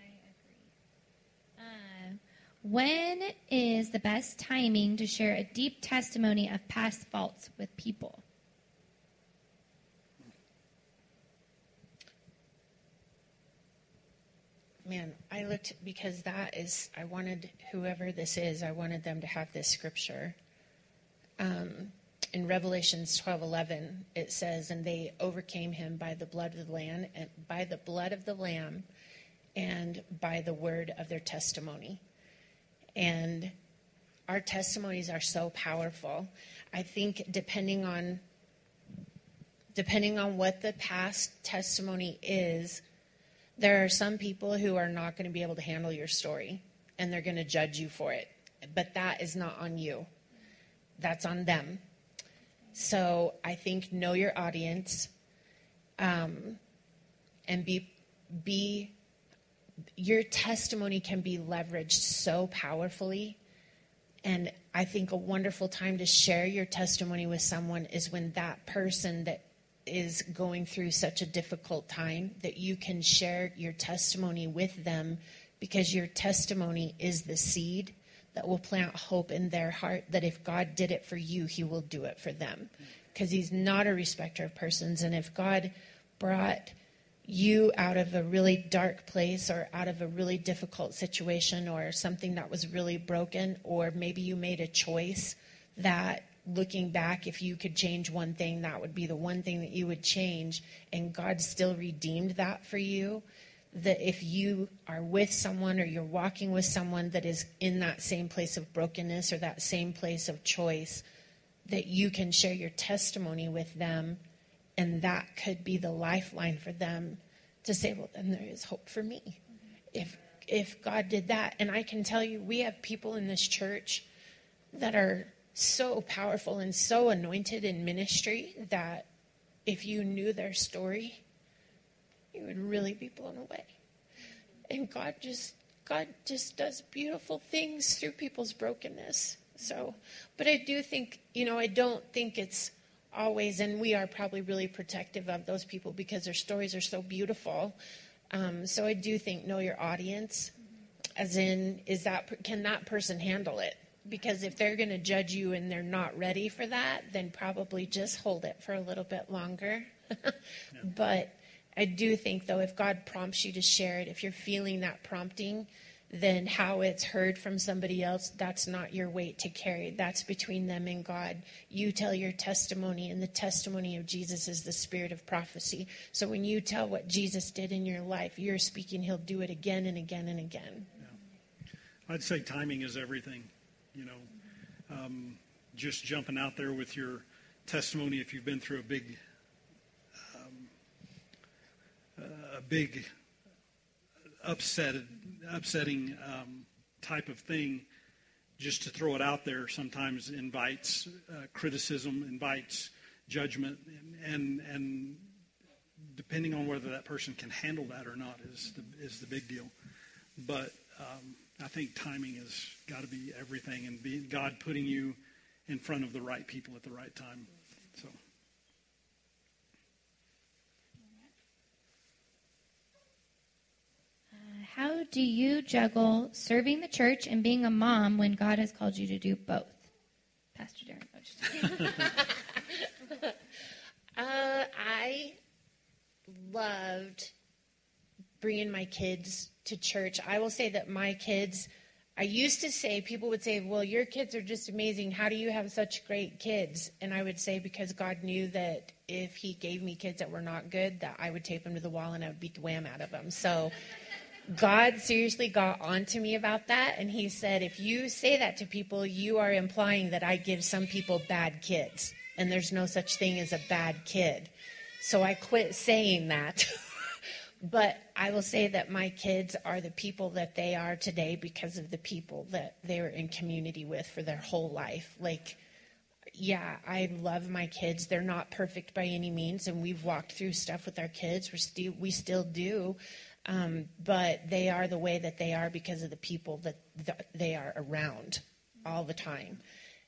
I agree. Uh, when is the best timing to share a deep testimony of past faults with people? Man, I looked because that is, I wanted whoever this is, I wanted them to have this scripture. Um, in Revelations twelve eleven, it says, "And they overcame him by the blood of the lamb, and by the blood of the lamb, and by the word of their testimony." And our testimonies are so powerful. I think depending on depending on what the past testimony is, there are some people who are not going to be able to handle your story and they're going to judge you for it. But that is not on you. That's on them. So I think know your audience um, and be be your testimony can be leveraged so powerfully. And I think a wonderful time to share your testimony with someone is when that person that is going through such a difficult time that you can share your testimony with them because your testimony is the seed that will plant hope in their heart that if God did it for you, he will do it for them. Because he's not a respecter of persons. And if God brought you out of a really dark place or out of a really difficult situation or something that was really broken, or maybe you made a choice that looking back, if you could change one thing, that would be the one thing that you would change, and God still redeemed that for you. That if you are with someone or you're walking with someone that is in that same place of brokenness or that same place of choice, that you can share your testimony with them, and that could be the lifeline for them to say, well, then there is hope for me. If if God did that, and I can tell you, we have people in this church that are so powerful and so anointed in ministry that if you knew their story, you would really be blown away. And God just God just does beautiful things through people's brokenness. So, but I do think, you know, I don't think it's always, and we are probably really protective of those people because their stories are so beautiful. Um, so I do think know your audience, as in, is that can that person handle it? because if they're going to judge you and they're not ready for that, then probably just hold it for a little bit longer. yeah. But I do think, though, if God prompts you to share it, if you're feeling that prompting, then how it's heard from somebody else, that's not your weight to carry. That's between them and God. You tell your testimony, and the testimony of Jesus is the spirit of prophecy. So when you tell what Jesus did in your life, you're speaking, He'll do it again and again and again. Yeah. I'd say timing is everything. You know, um, just jumping out there with your testimony if you've been through a big, um, a big upset, upsetting um, type of thing, just to throw it out there sometimes invites uh, criticism, invites judgment, and, and, and depending on whether that person can handle that or not is the, is the big deal. But um, I think timing has got to be everything, and be, God putting you in front of the right people at the right time. So. How do you juggle serving the church and being a mom when God has called you to do both? Pastor Darin. uh, I loved bringing my kids to church. I will say that my kids, I used to say, people would say, well, your kids are just amazing. How do you have such great kids? And I would say, because God knew that if He gave me kids that were not good, that I would tape them to the wall and I would beat the wham out of them. So God seriously got onto me about that, and He said, if you say that to people, you are implying that I give some people bad kids, and there's no such thing as a bad kid. So I quit saying that. but I will say that my kids are the people that they are today because of the people that they were in community with for their whole life. Like, yeah, I love my kids. They're not perfect by any means, and we've walked through stuff with our kids. We're still, we still do. Um, but they are the way that they are because of the people that th- they are around all the time.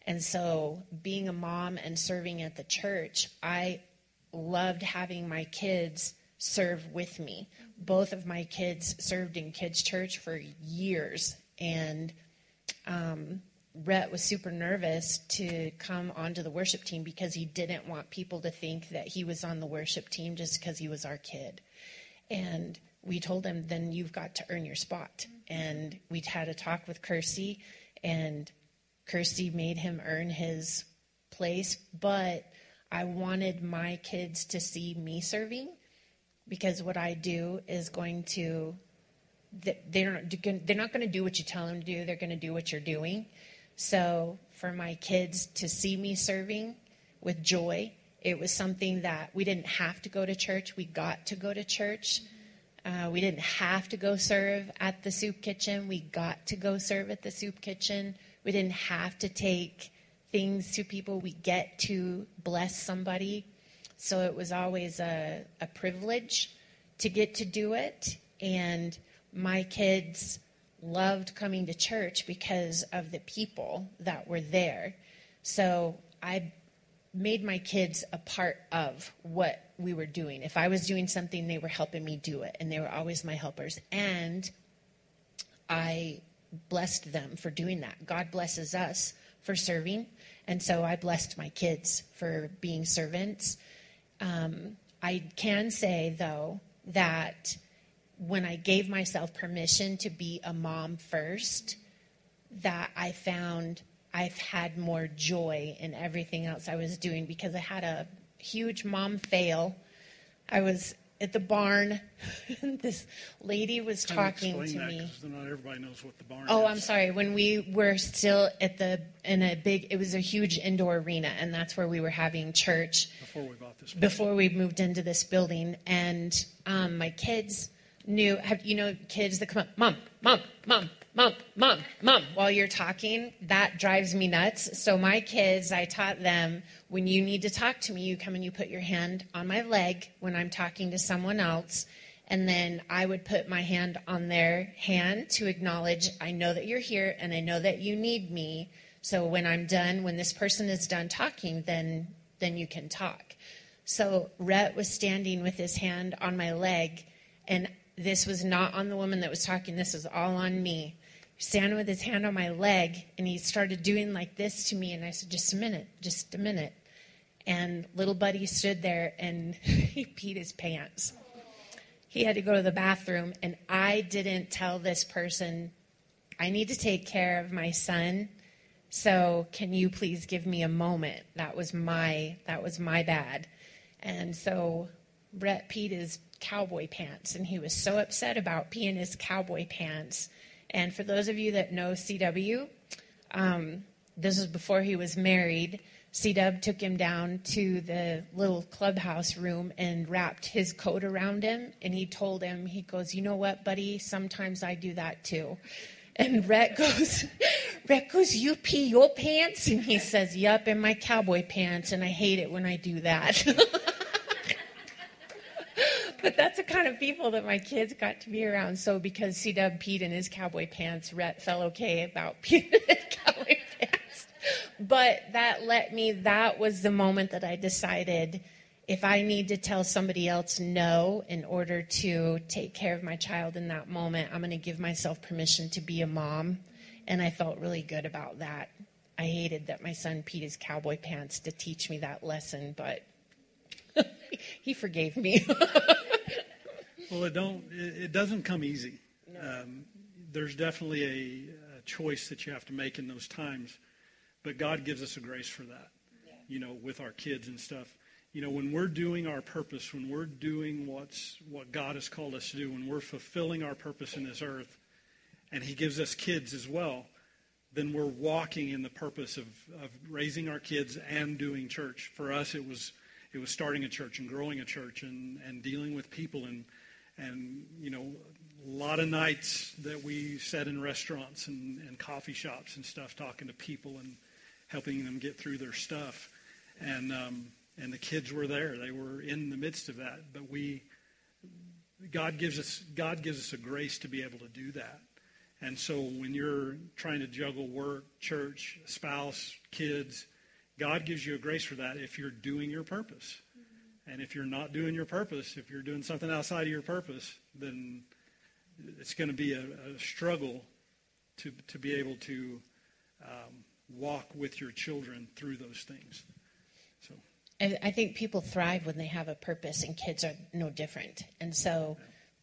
And so, being a mom and serving at the church, I loved having my kids serve with me. Both of my kids served in kids' church for years, and um, Rhett was super nervous to come onto the worship team because he didn't want people to think that he was on the worship team just because he was our kid. And we told him, then you've got to earn your spot. And we had a talk with Kirsty, and Kirsty made him earn his place. But I wanted my kids to see me serving because what I do is going to they're they're not going to do what you tell them to do. They're going to do what you're doing. So for my kids to see me serving with joy, it was something that we didn't have to go to church. We got to go to church. Uh, we didn't have to go serve at the soup kitchen. We got to go serve at the soup kitchen. We didn't have to take things to people. We get to bless somebody. So it was always a, a privilege to get to do it. And my kids loved coming to church because of the people that were there. So I made my kids a part of what we were doing. If I was doing something, they were helping me do it, and they were always my helpers. And I blessed them for doing that. God blesses us for serving, and so I blessed my kids for being servants. Um, I can say, though, that when I gave myself permission to be a mom first, that I found I've had more joy in everything else I was doing because I had a huge mom fail. I was at the barn, and this lady was talking to that, me. Not everybody knows what the barn oh, is. I'm sorry. When we were still at the in a big, it was a huge indoor arena, and that's where we were having church. Before we bought this. Before we moved into this building, and um, my kids knew. Have you know kids that come up, mom, mom, mom, mom, mom, mom, while you're talking, that drives me nuts. So my kids, I taught them when you need to talk to me, you come and you put your hand on my leg when I'm talking to someone else. And then I would put my hand on their hand to acknowledge, I know that you're here and I know that you need me. So when I'm done, when this person is done talking, then then you can talk. So Rhett was standing with his hand on my leg, and this was not on the woman that was talking, this was all on me. Standing with his hand on my leg, and he started doing like this to me. And I said, Just a minute, just a minute. And little buddy stood there and he peed his pants. He had to go to the bathroom, and I didn't tell this person, I need to take care of my son. So can you please give me a moment? That was my that was my bad. And so Brett peed his cowboy pants, and he was so upset about peeing his cowboy pants. And for those of you that know CW, um, this was before he was married. CW took him down to the little clubhouse room and wrapped his coat around him. And he told him, he goes, You know what, buddy? Sometimes I do that too. And Rhett goes, Rhett goes, You pee your pants? And he says, Yup, in my cowboy pants. And I hate it when I do that. but that's the kind of people that my kids got to be around. So because C Dub peed in his cowboy pants, Rhett felt okay about peeing in cowboy pants. But that let me, that was the moment that I decided if I need to tell somebody else no in order to take care of my child in that moment, I'm going to give myself permission to be a mom. And I felt really good about that. I hated that my son peed his cowboy pants to teach me that lesson, but he forgave me. well, it don't. It, doesn't come easy. No. Um, there's definitely a, a, choice that you have to make in those times, but God gives us a grace for that. Yeah. You know, with our kids and stuff. You know, when we're doing our purpose, when we're doing what's what God has called us to do, when we're fulfilling our purpose in this earth, and He gives us kids as well then we're walking in the purpose of, of raising our kids and doing church. For us, it was it was starting a church and growing a church and, and dealing with people and and you know a lot of nights that we sat in restaurants and, and coffee shops and stuff talking to people and helping them get through their stuff. And um, and the kids were there. They were in the midst of that. But we God gives us God gives us a grace to be able to do that. And so when you're trying to juggle work, church, spouse, kids, God gives you a grace for that if you're doing your purpose. And if you're not doing your purpose, if you're doing something outside of your purpose, then it's going to be a, a struggle to, to be able to um, walk with your children through those things. So. I think people thrive when they have a purpose, and kids are no different. And so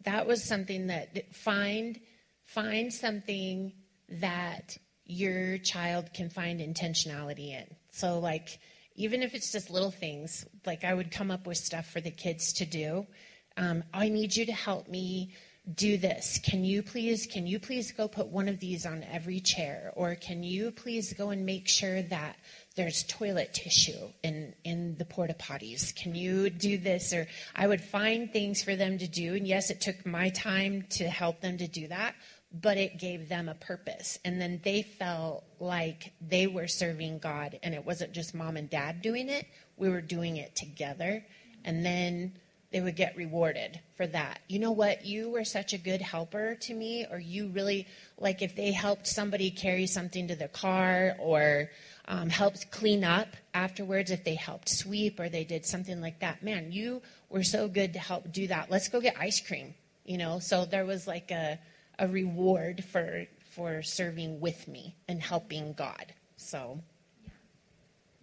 that was something that find – Find something that your child can find intentionality in. So, like, even if it's just little things, like I would come up with stuff for the kids to do. Um, I need you to help me do this. Can you please, can you please go put one of these on every chair? Or can you please go and make sure that there's toilet tissue in, in the porta potties? Can you do this? Or I would find things for them to do. And yes, it took my time to help them to do that, but it gave them a purpose. And then they felt like they were serving God, and it wasn't just mom and dad doing it, we were doing it together. And then they would get rewarded for that. You know what? You were such a good helper to me, or you really, like if they helped somebody carry something to the car or um, helped clean up afterwards, if they helped sweep or they did something like that, man, you were so good to help do that. Let's go get ice cream, you know? So there was like a, a reward for for serving with me and helping God. So yeah.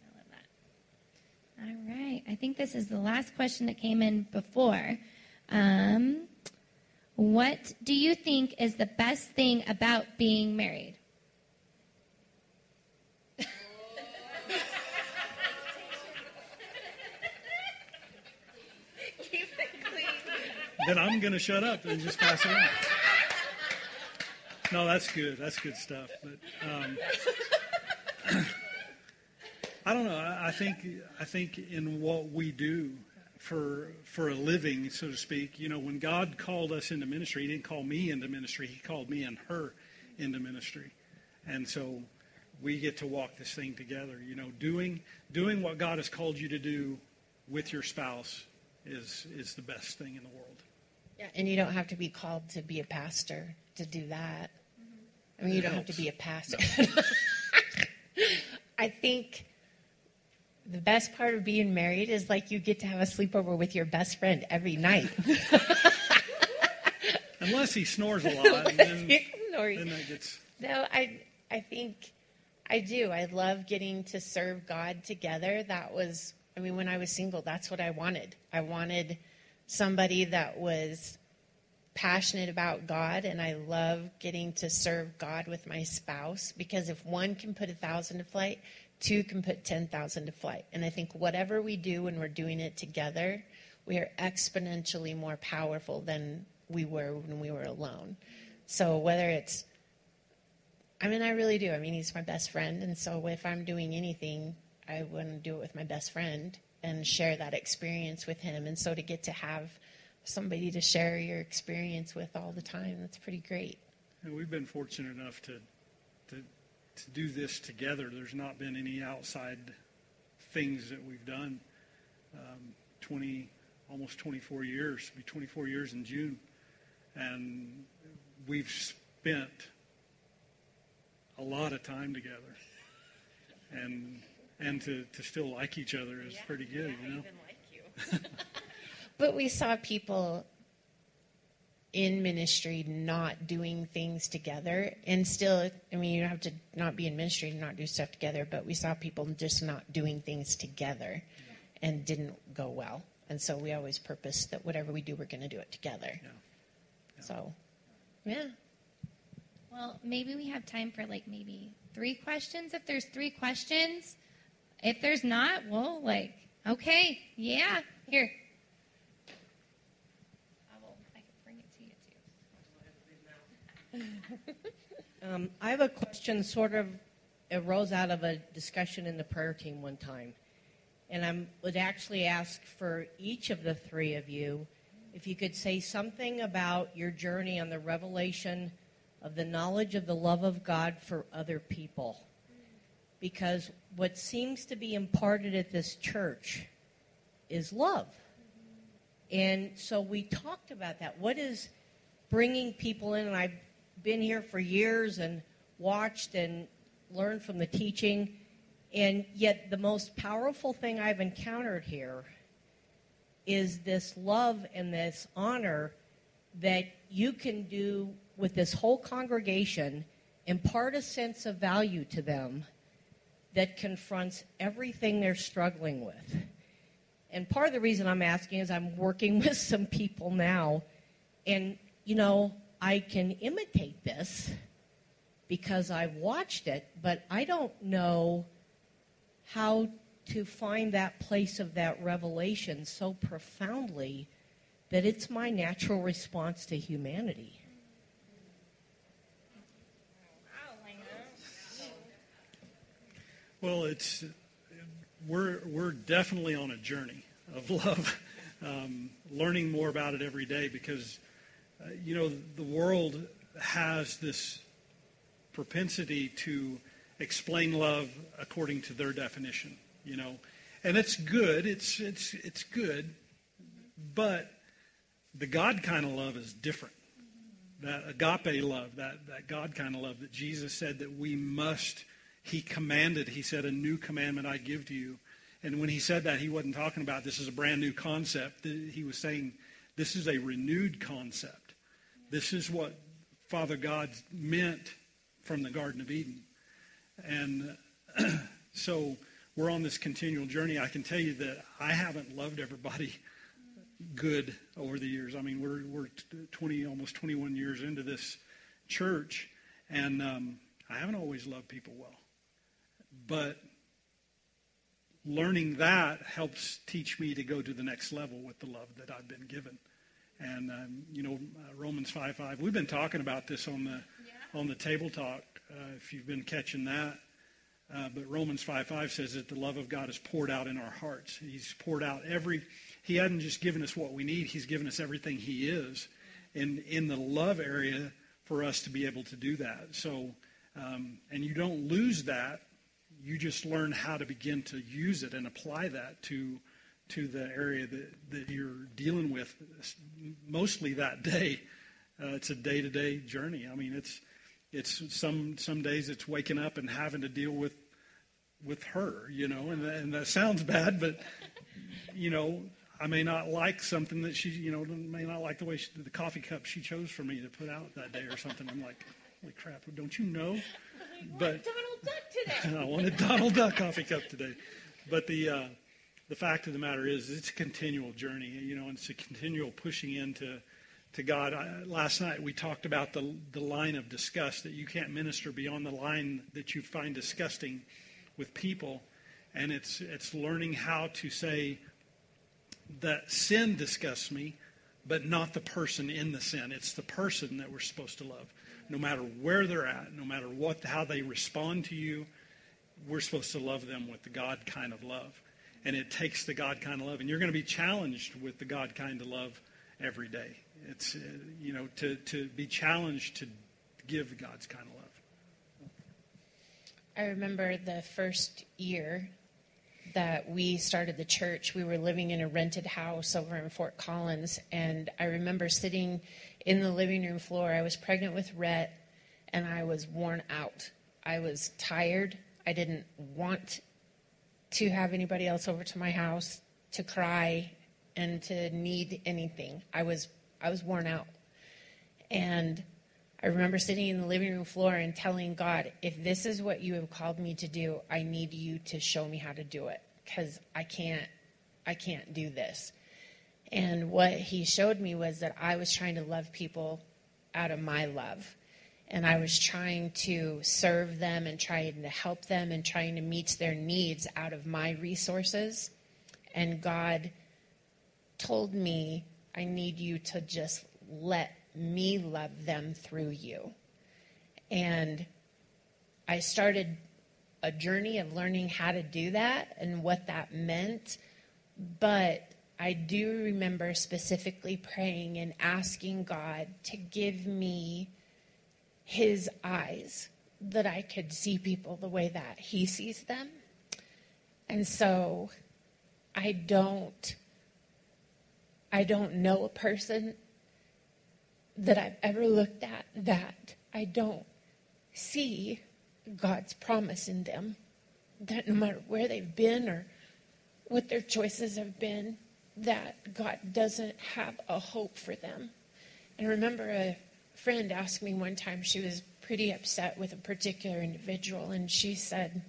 I love that. All right. I think this is the last question that came in before. Um, what do you think is the best thing about being married? then I'm going to shut up and just pass it on no, that's good. That's good stuff. But um, I don't know. I, I think I think in what we do for for a living, so to speak. You know, when God called us into ministry, He didn't call me into ministry. He called me and her into ministry, and so we get to walk this thing together. You know, doing doing what God has called you to do with your spouse is is the best thing in the world. Yeah, and you don't have to be called to be a pastor to do that. I mean, you don't have to be a pastor. No. I think the best part of being married is like you get to have a sleepover with your best friend every night. Unless he snores a lot. then, then that gets. No, I I think I do. I love getting to serve God together. That was I mean when I was single, that's what I wanted. I wanted somebody that was passionate about God and I love getting to serve God with my spouse because if one can put a thousand to flight, two can put 10,000 to flight. And I think whatever we do when we're doing it together, we are exponentially more powerful than we were when we were alone. So whether it's, I mean, I really do. I mean, he's my best friend. And so if I'm doing anything, I want to do it with my best friend and share that experience with him. And so to get to have somebody to share your experience with all the time, that's pretty great. And we've been fortunate enough to, to, to do this together. There's not been any outside things that we've done. Um, 20, almost 24 years, be 24 years in June. And we've spent a lot of time together. And and to, to still like each other is yeah, pretty good, yeah, you know. Like you. but we saw people in ministry not doing things together and still i mean you don't have to not be in ministry and not do stuff together but we saw people just not doing things together yeah. and didn't go well and so we always purpose that whatever we do we're going to do it together yeah. Yeah. so yeah well maybe we have time for like maybe three questions if there's three questions if there's not, well, like, okay, yeah, here. I will, I can bring it to you too. um, I have a question sort of arose out of a discussion in the prayer team one time. And I would actually ask for each of the three of you if you could say something about your journey on the revelation of the knowledge of the love of God for other people because what seems to be imparted at this church is love. And so we talked about that. What is bringing people in? And I've been here for years and watched and learned from the teaching. And yet, the most powerful thing I've encountered here is this love and this honor that you can do with this whole congregation, impart a sense of value to them that confronts everything they're struggling with. And part of the reason I'm asking is I'm working with some people now, and, you know, I can imitate this because I've watched it, but I don't know how to find that place of that revelation so profoundly that it's my natural response to humanity. Well, it's we're we're definitely on a journey of love, um, learning more about it every day because uh, you know the world has this propensity to explain love according to their definition. You know, and it's good. It's it's it's good, but the God kind of love is different. That agape love, that that God kind of love that Jesus said that we must he commanded, he said, a new commandment I give to you. And when he said that, he wasn't talking about this is a brand new concept. He was saying this is a renewed concept. This is what Father God meant from the Garden of Eden. And so we're on this continual journey. I can tell you that I haven't loved everybody good over the years. I mean, we're, we're 20, almost 21 years into this church, and um, I haven't always loved people well. But learning that helps teach me to go to the next level with the love that I've been given. And um, you know, uh, Romans five five. We've been talking about this on the yeah. on the table talk. Uh, if you've been catching that, uh, but Romans five five says that the love of God is poured out in our hearts. He's poured out every. He hadn't just given us what we need. He's given us everything He is, in in the love area for us to be able to do that. So, um, and you don't lose that you just learn how to begin to use it and apply that to to the area that, that you're dealing with mostly that day. Uh, it's a day to day journey. I mean, it's it's some some days it's waking up and having to deal with with her, you know, and and that sounds bad, but you know, I may not like something that she, you know, may not like the way she, the coffee cup she chose for me to put out that day or something. I'm like, Holy crap! Don't you know? But Donald Duck today. I wanted Donald Duck coffee cup today. But the uh, the fact of the matter is, it's a continual journey. You know, and it's a continual pushing into to God. I, last night we talked about the the line of disgust that you can't minister beyond the line that you find disgusting with people, and it's it's learning how to say that sin disgusts me, but not the person in the sin. It's the person that we're supposed to love, no matter where they're at, no matter what how they respond to you. We're supposed to love them with the God kind of love, and it takes the God kind of love, and you're going to be challenged with the God kind of love every day. It's uh, you know to to be challenged to give God's kind of love. I remember the first year that we started the church, we were living in a rented house over in Fort Collins. And I remember sitting in the living room floor. I was pregnant with Rhett and I was worn out. I was tired. I didn't want to have anybody else over to my house to cry and to need anything. I was I was worn out. And I remember sitting in the living room floor and telling God, if this is what you have called me to do, I need you to show me how to do it because I can't, I can't do this. And what he showed me was that I was trying to love people out of my love. And I was trying to serve them and trying to help them and trying to meet their needs out of my resources. And God told me, I need you to just let me love them through you. And I started a journey of learning how to do that and what that meant. But I do remember specifically praying and asking God to give me his eyes that I could see people the way that he sees them. And so I don't I don't know a person that I've ever looked at that I don't see God's promise in them. That no matter where they've been or what their choices have been, that God doesn't have a hope for them. And remember a friend asked me one time, she was pretty upset with a particular individual, and she said,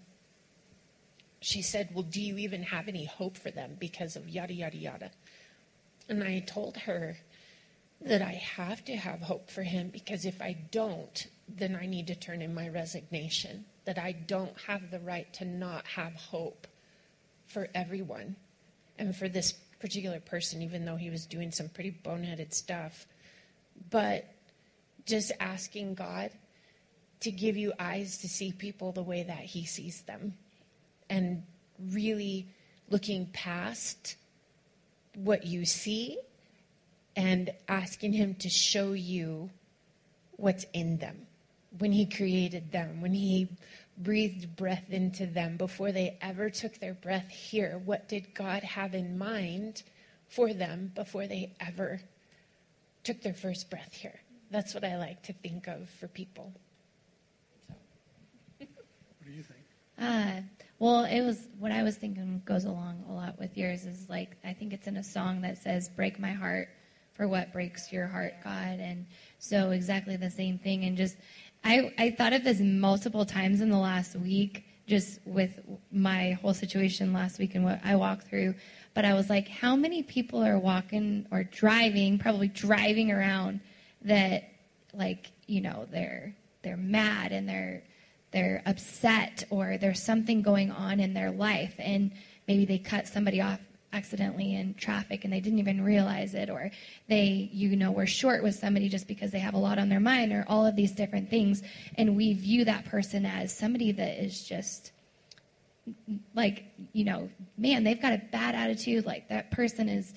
she said, Well, do you even have any hope for them because of yada, yada, yada? And I told her, that I have to have hope for him because if I don't, then I need to turn in my resignation. That I don't have the right to not have hope for everyone and for this particular person, even though he was doing some pretty boneheaded stuff. But just asking God to give you eyes to see people the way that he sees them and really looking past what you see and asking Him to show you what's in them when He created them, when He breathed breath into them before they ever took their breath here. What did God have in mind for them before they ever took their first breath here? That's what I like to think of for people. So. what do you think? Uh, well, it was what I was thinking goes along a lot with yours. Is like I think it's in a song that says "Break my heart." for what breaks your heart, God. And so exactly the same thing. And just I, I thought of this multiple times in the last week, just with my whole situation last week and what I walked through. But I was like, how many people are walking or driving, probably driving around that like, you know, they're they're mad and they're they're upset or there's something going on in their life and maybe they cut somebody off accidentally in traffic and they didn't even realize it or they you know were short with somebody just because they have a lot on their mind or all of these different things. And we view that person as somebody that is just like you know man they've got a bad attitude. Like that person is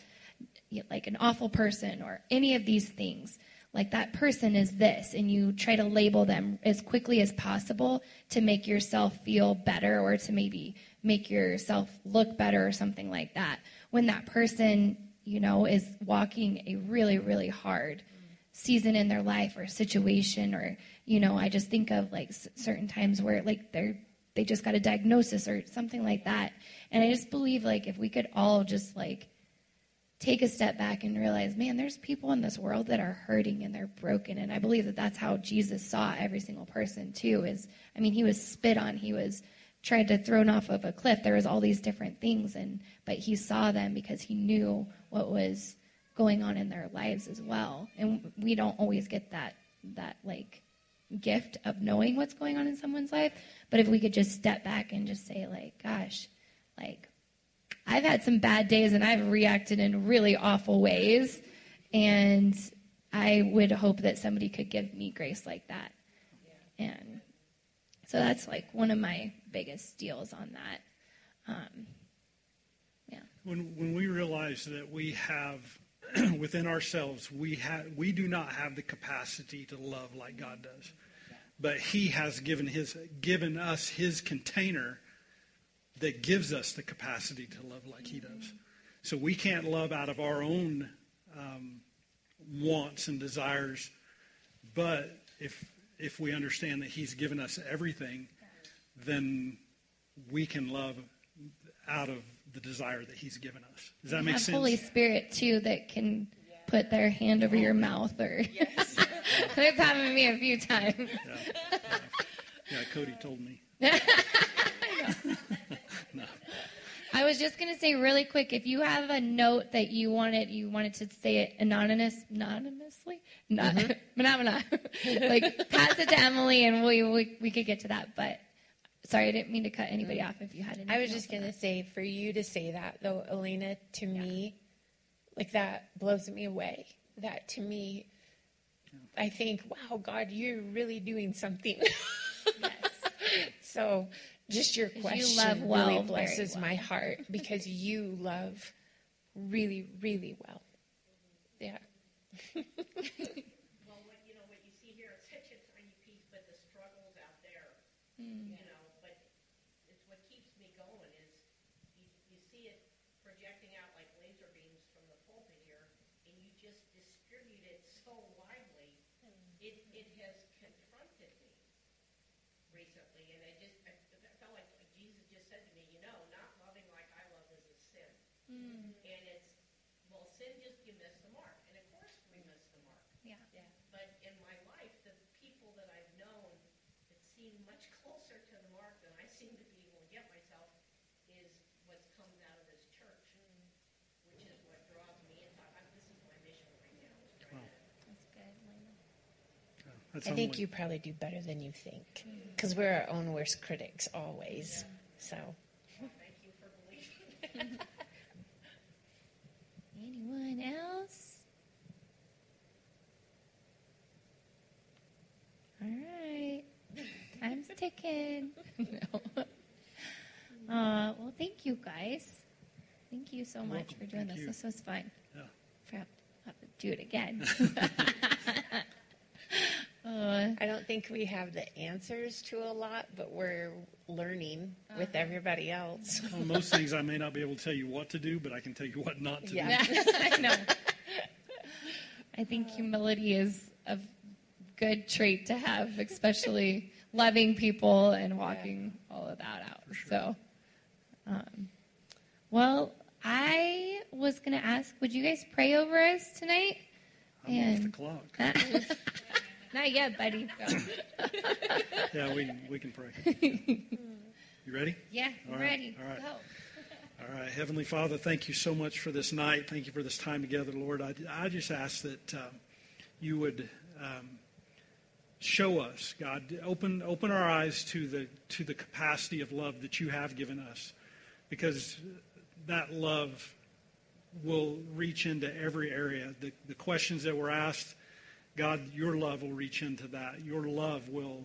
like an awful person or any of these things like that person is this and you try to label them as quickly as possible to make yourself feel better or to maybe make yourself look better or something like that. When that person you know is walking a really really hard season in their life or situation or you know i just think of like certain times where like they're they just got a diagnosis or something like that. And i just believe like if we could all just like take a step back and realize, man, there's people in this world that are hurting and they're broken. And I believe that that's how Jesus saw every single person too. Is I mean, he was spit on, he was tried to thrown off of a cliff. There was all these different things, and but he saw them because he knew what was going on in their lives as well. And we don't always get that that like gift of knowing what's going on in someone's life. But if we could just step back and just say, like, gosh, like I've had some bad days and I've reacted in really awful ways. And I would hope that somebody could give me grace like that. And so that's like one of my biggest deals on that. Um, yeah. When, when we realize that we have within ourselves, we, have, we do not have the capacity to love like God does. But He has given, his, given us His container that gives us the capacity to love like He does. So we can't love out of our own um, wants and desires. But if, if we understand that He's given us everything, then we can love out of the desire that He's given us. Does that We make have sense? Holy Spirit too that can put their hand over your mouth or it's happened to me a few times. Yeah. yeah, Cody told me. I was just gonna say really quick, if you have a note that you wanted you wanted to say it anonymous anonymously? Mm-hmm. Not phenomena. like pass it to Emily and we, we we could get to that. But sorry, I didn't mean to cut anybody mm-hmm. off if you had I was just going to say, for you to say that, though, Elena, to me, like that blows me away. That to me, I think, wow, God, you're really doing something. so just your you question love well, really blesses well. my heart because you love really, really well. Yeah. Well, what, you know, what you see here is such a tiny piece, but the struggle's out there, you know, but it's what keeps me going is you, you see it projecting out like laser beams from the pulpit here, and you just distribute it so widely. It, it has confronted me recently, and I just, I, I felt like Jesus just said to me, you know, not loving like I love is a sin. And it's, well, sin just, you miss the mark, and of course we miss the mark. Yeah. But in my life, the people that I've known that seem much closer to the mark than I seem to be able to get myself is what's coming out of this church, which is what draws me in. I- This is my mission right now. is trying to- That's good, Lena. That's I think only- you probably do better than you think because we're our own worst critics always. So. Thank you for believing. Anyone else? All right. Time's ticking. no. Uh, well, thank you guys. Thank you so much welcome. for doing Thank this. you. This was fun. Yeah. Perhaps I'll have to do it again. Uh, I don't think we have the answers to a lot, but we're learning with everybody else. On most things, I may not be able to tell you what to do, but I can tell you what not to Yeah. do. I know. I think humility is a good trait to have, especially loving people and walking all of that out. So, um, well, I was going to ask, would you guys pray over us tonight? I'm off the clock. Not yet, buddy. Yeah, we, we can pray. You ready? Yeah, I'm right, ready. all right. Go. All right, Heavenly Father, thank you so much for this night. Thank you for this time together, Lord. I, I just ask that um, you would um, show us, God, open open our eyes to the to the capacity of love that you have given us, because that love will reach into every area. The, the questions that were asked, God, your love will reach into that. Your love will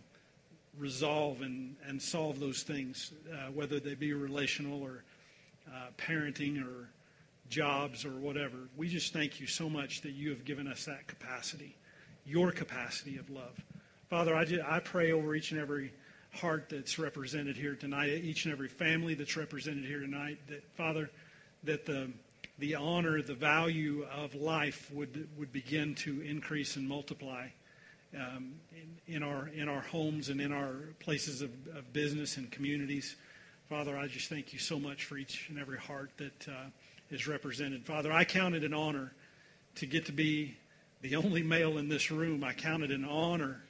resolve and, and solve those things, uh, whether they be relational or uh, parenting or jobs or whatever. We just thank you so much that you have given us that capacity, your capacity of love. Father, I, ju- I pray over each and every heart that's represented here tonight, each and every family that's represented here tonight, that, Father, that the, the honor, the value of life would, would begin to increase and multiply um, in, in, our, in our homes and in our places of, of business and communities. Father, I just thank you so much for each and every heart that uh, is represented. Father, I count it an honor to get to be the only male in this room. I count it an honor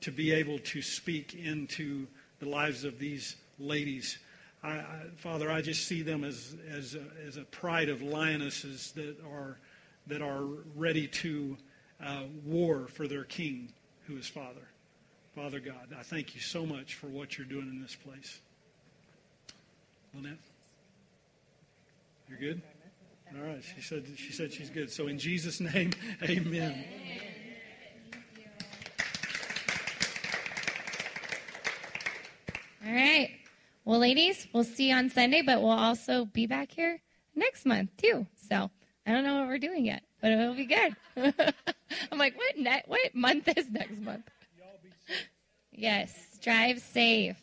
to be able to speak into the lives of these ladies. I, I, Father, I just see them as, as, a, as a pride of lionesses that are, that are ready to uh, war for their king, who is Father. Father God, I thank you so much for what you're doing in this place. Lynette? You're good? All right. She said she said she's good. So in Jesus' name, amen. All right. Well, ladies, we'll see you on Sunday, but we'll also be back here next month too. So I don't know what we're doing yet, but it'll be good. I'm like, what? Ne- what month is next month? Yes. Drive safe.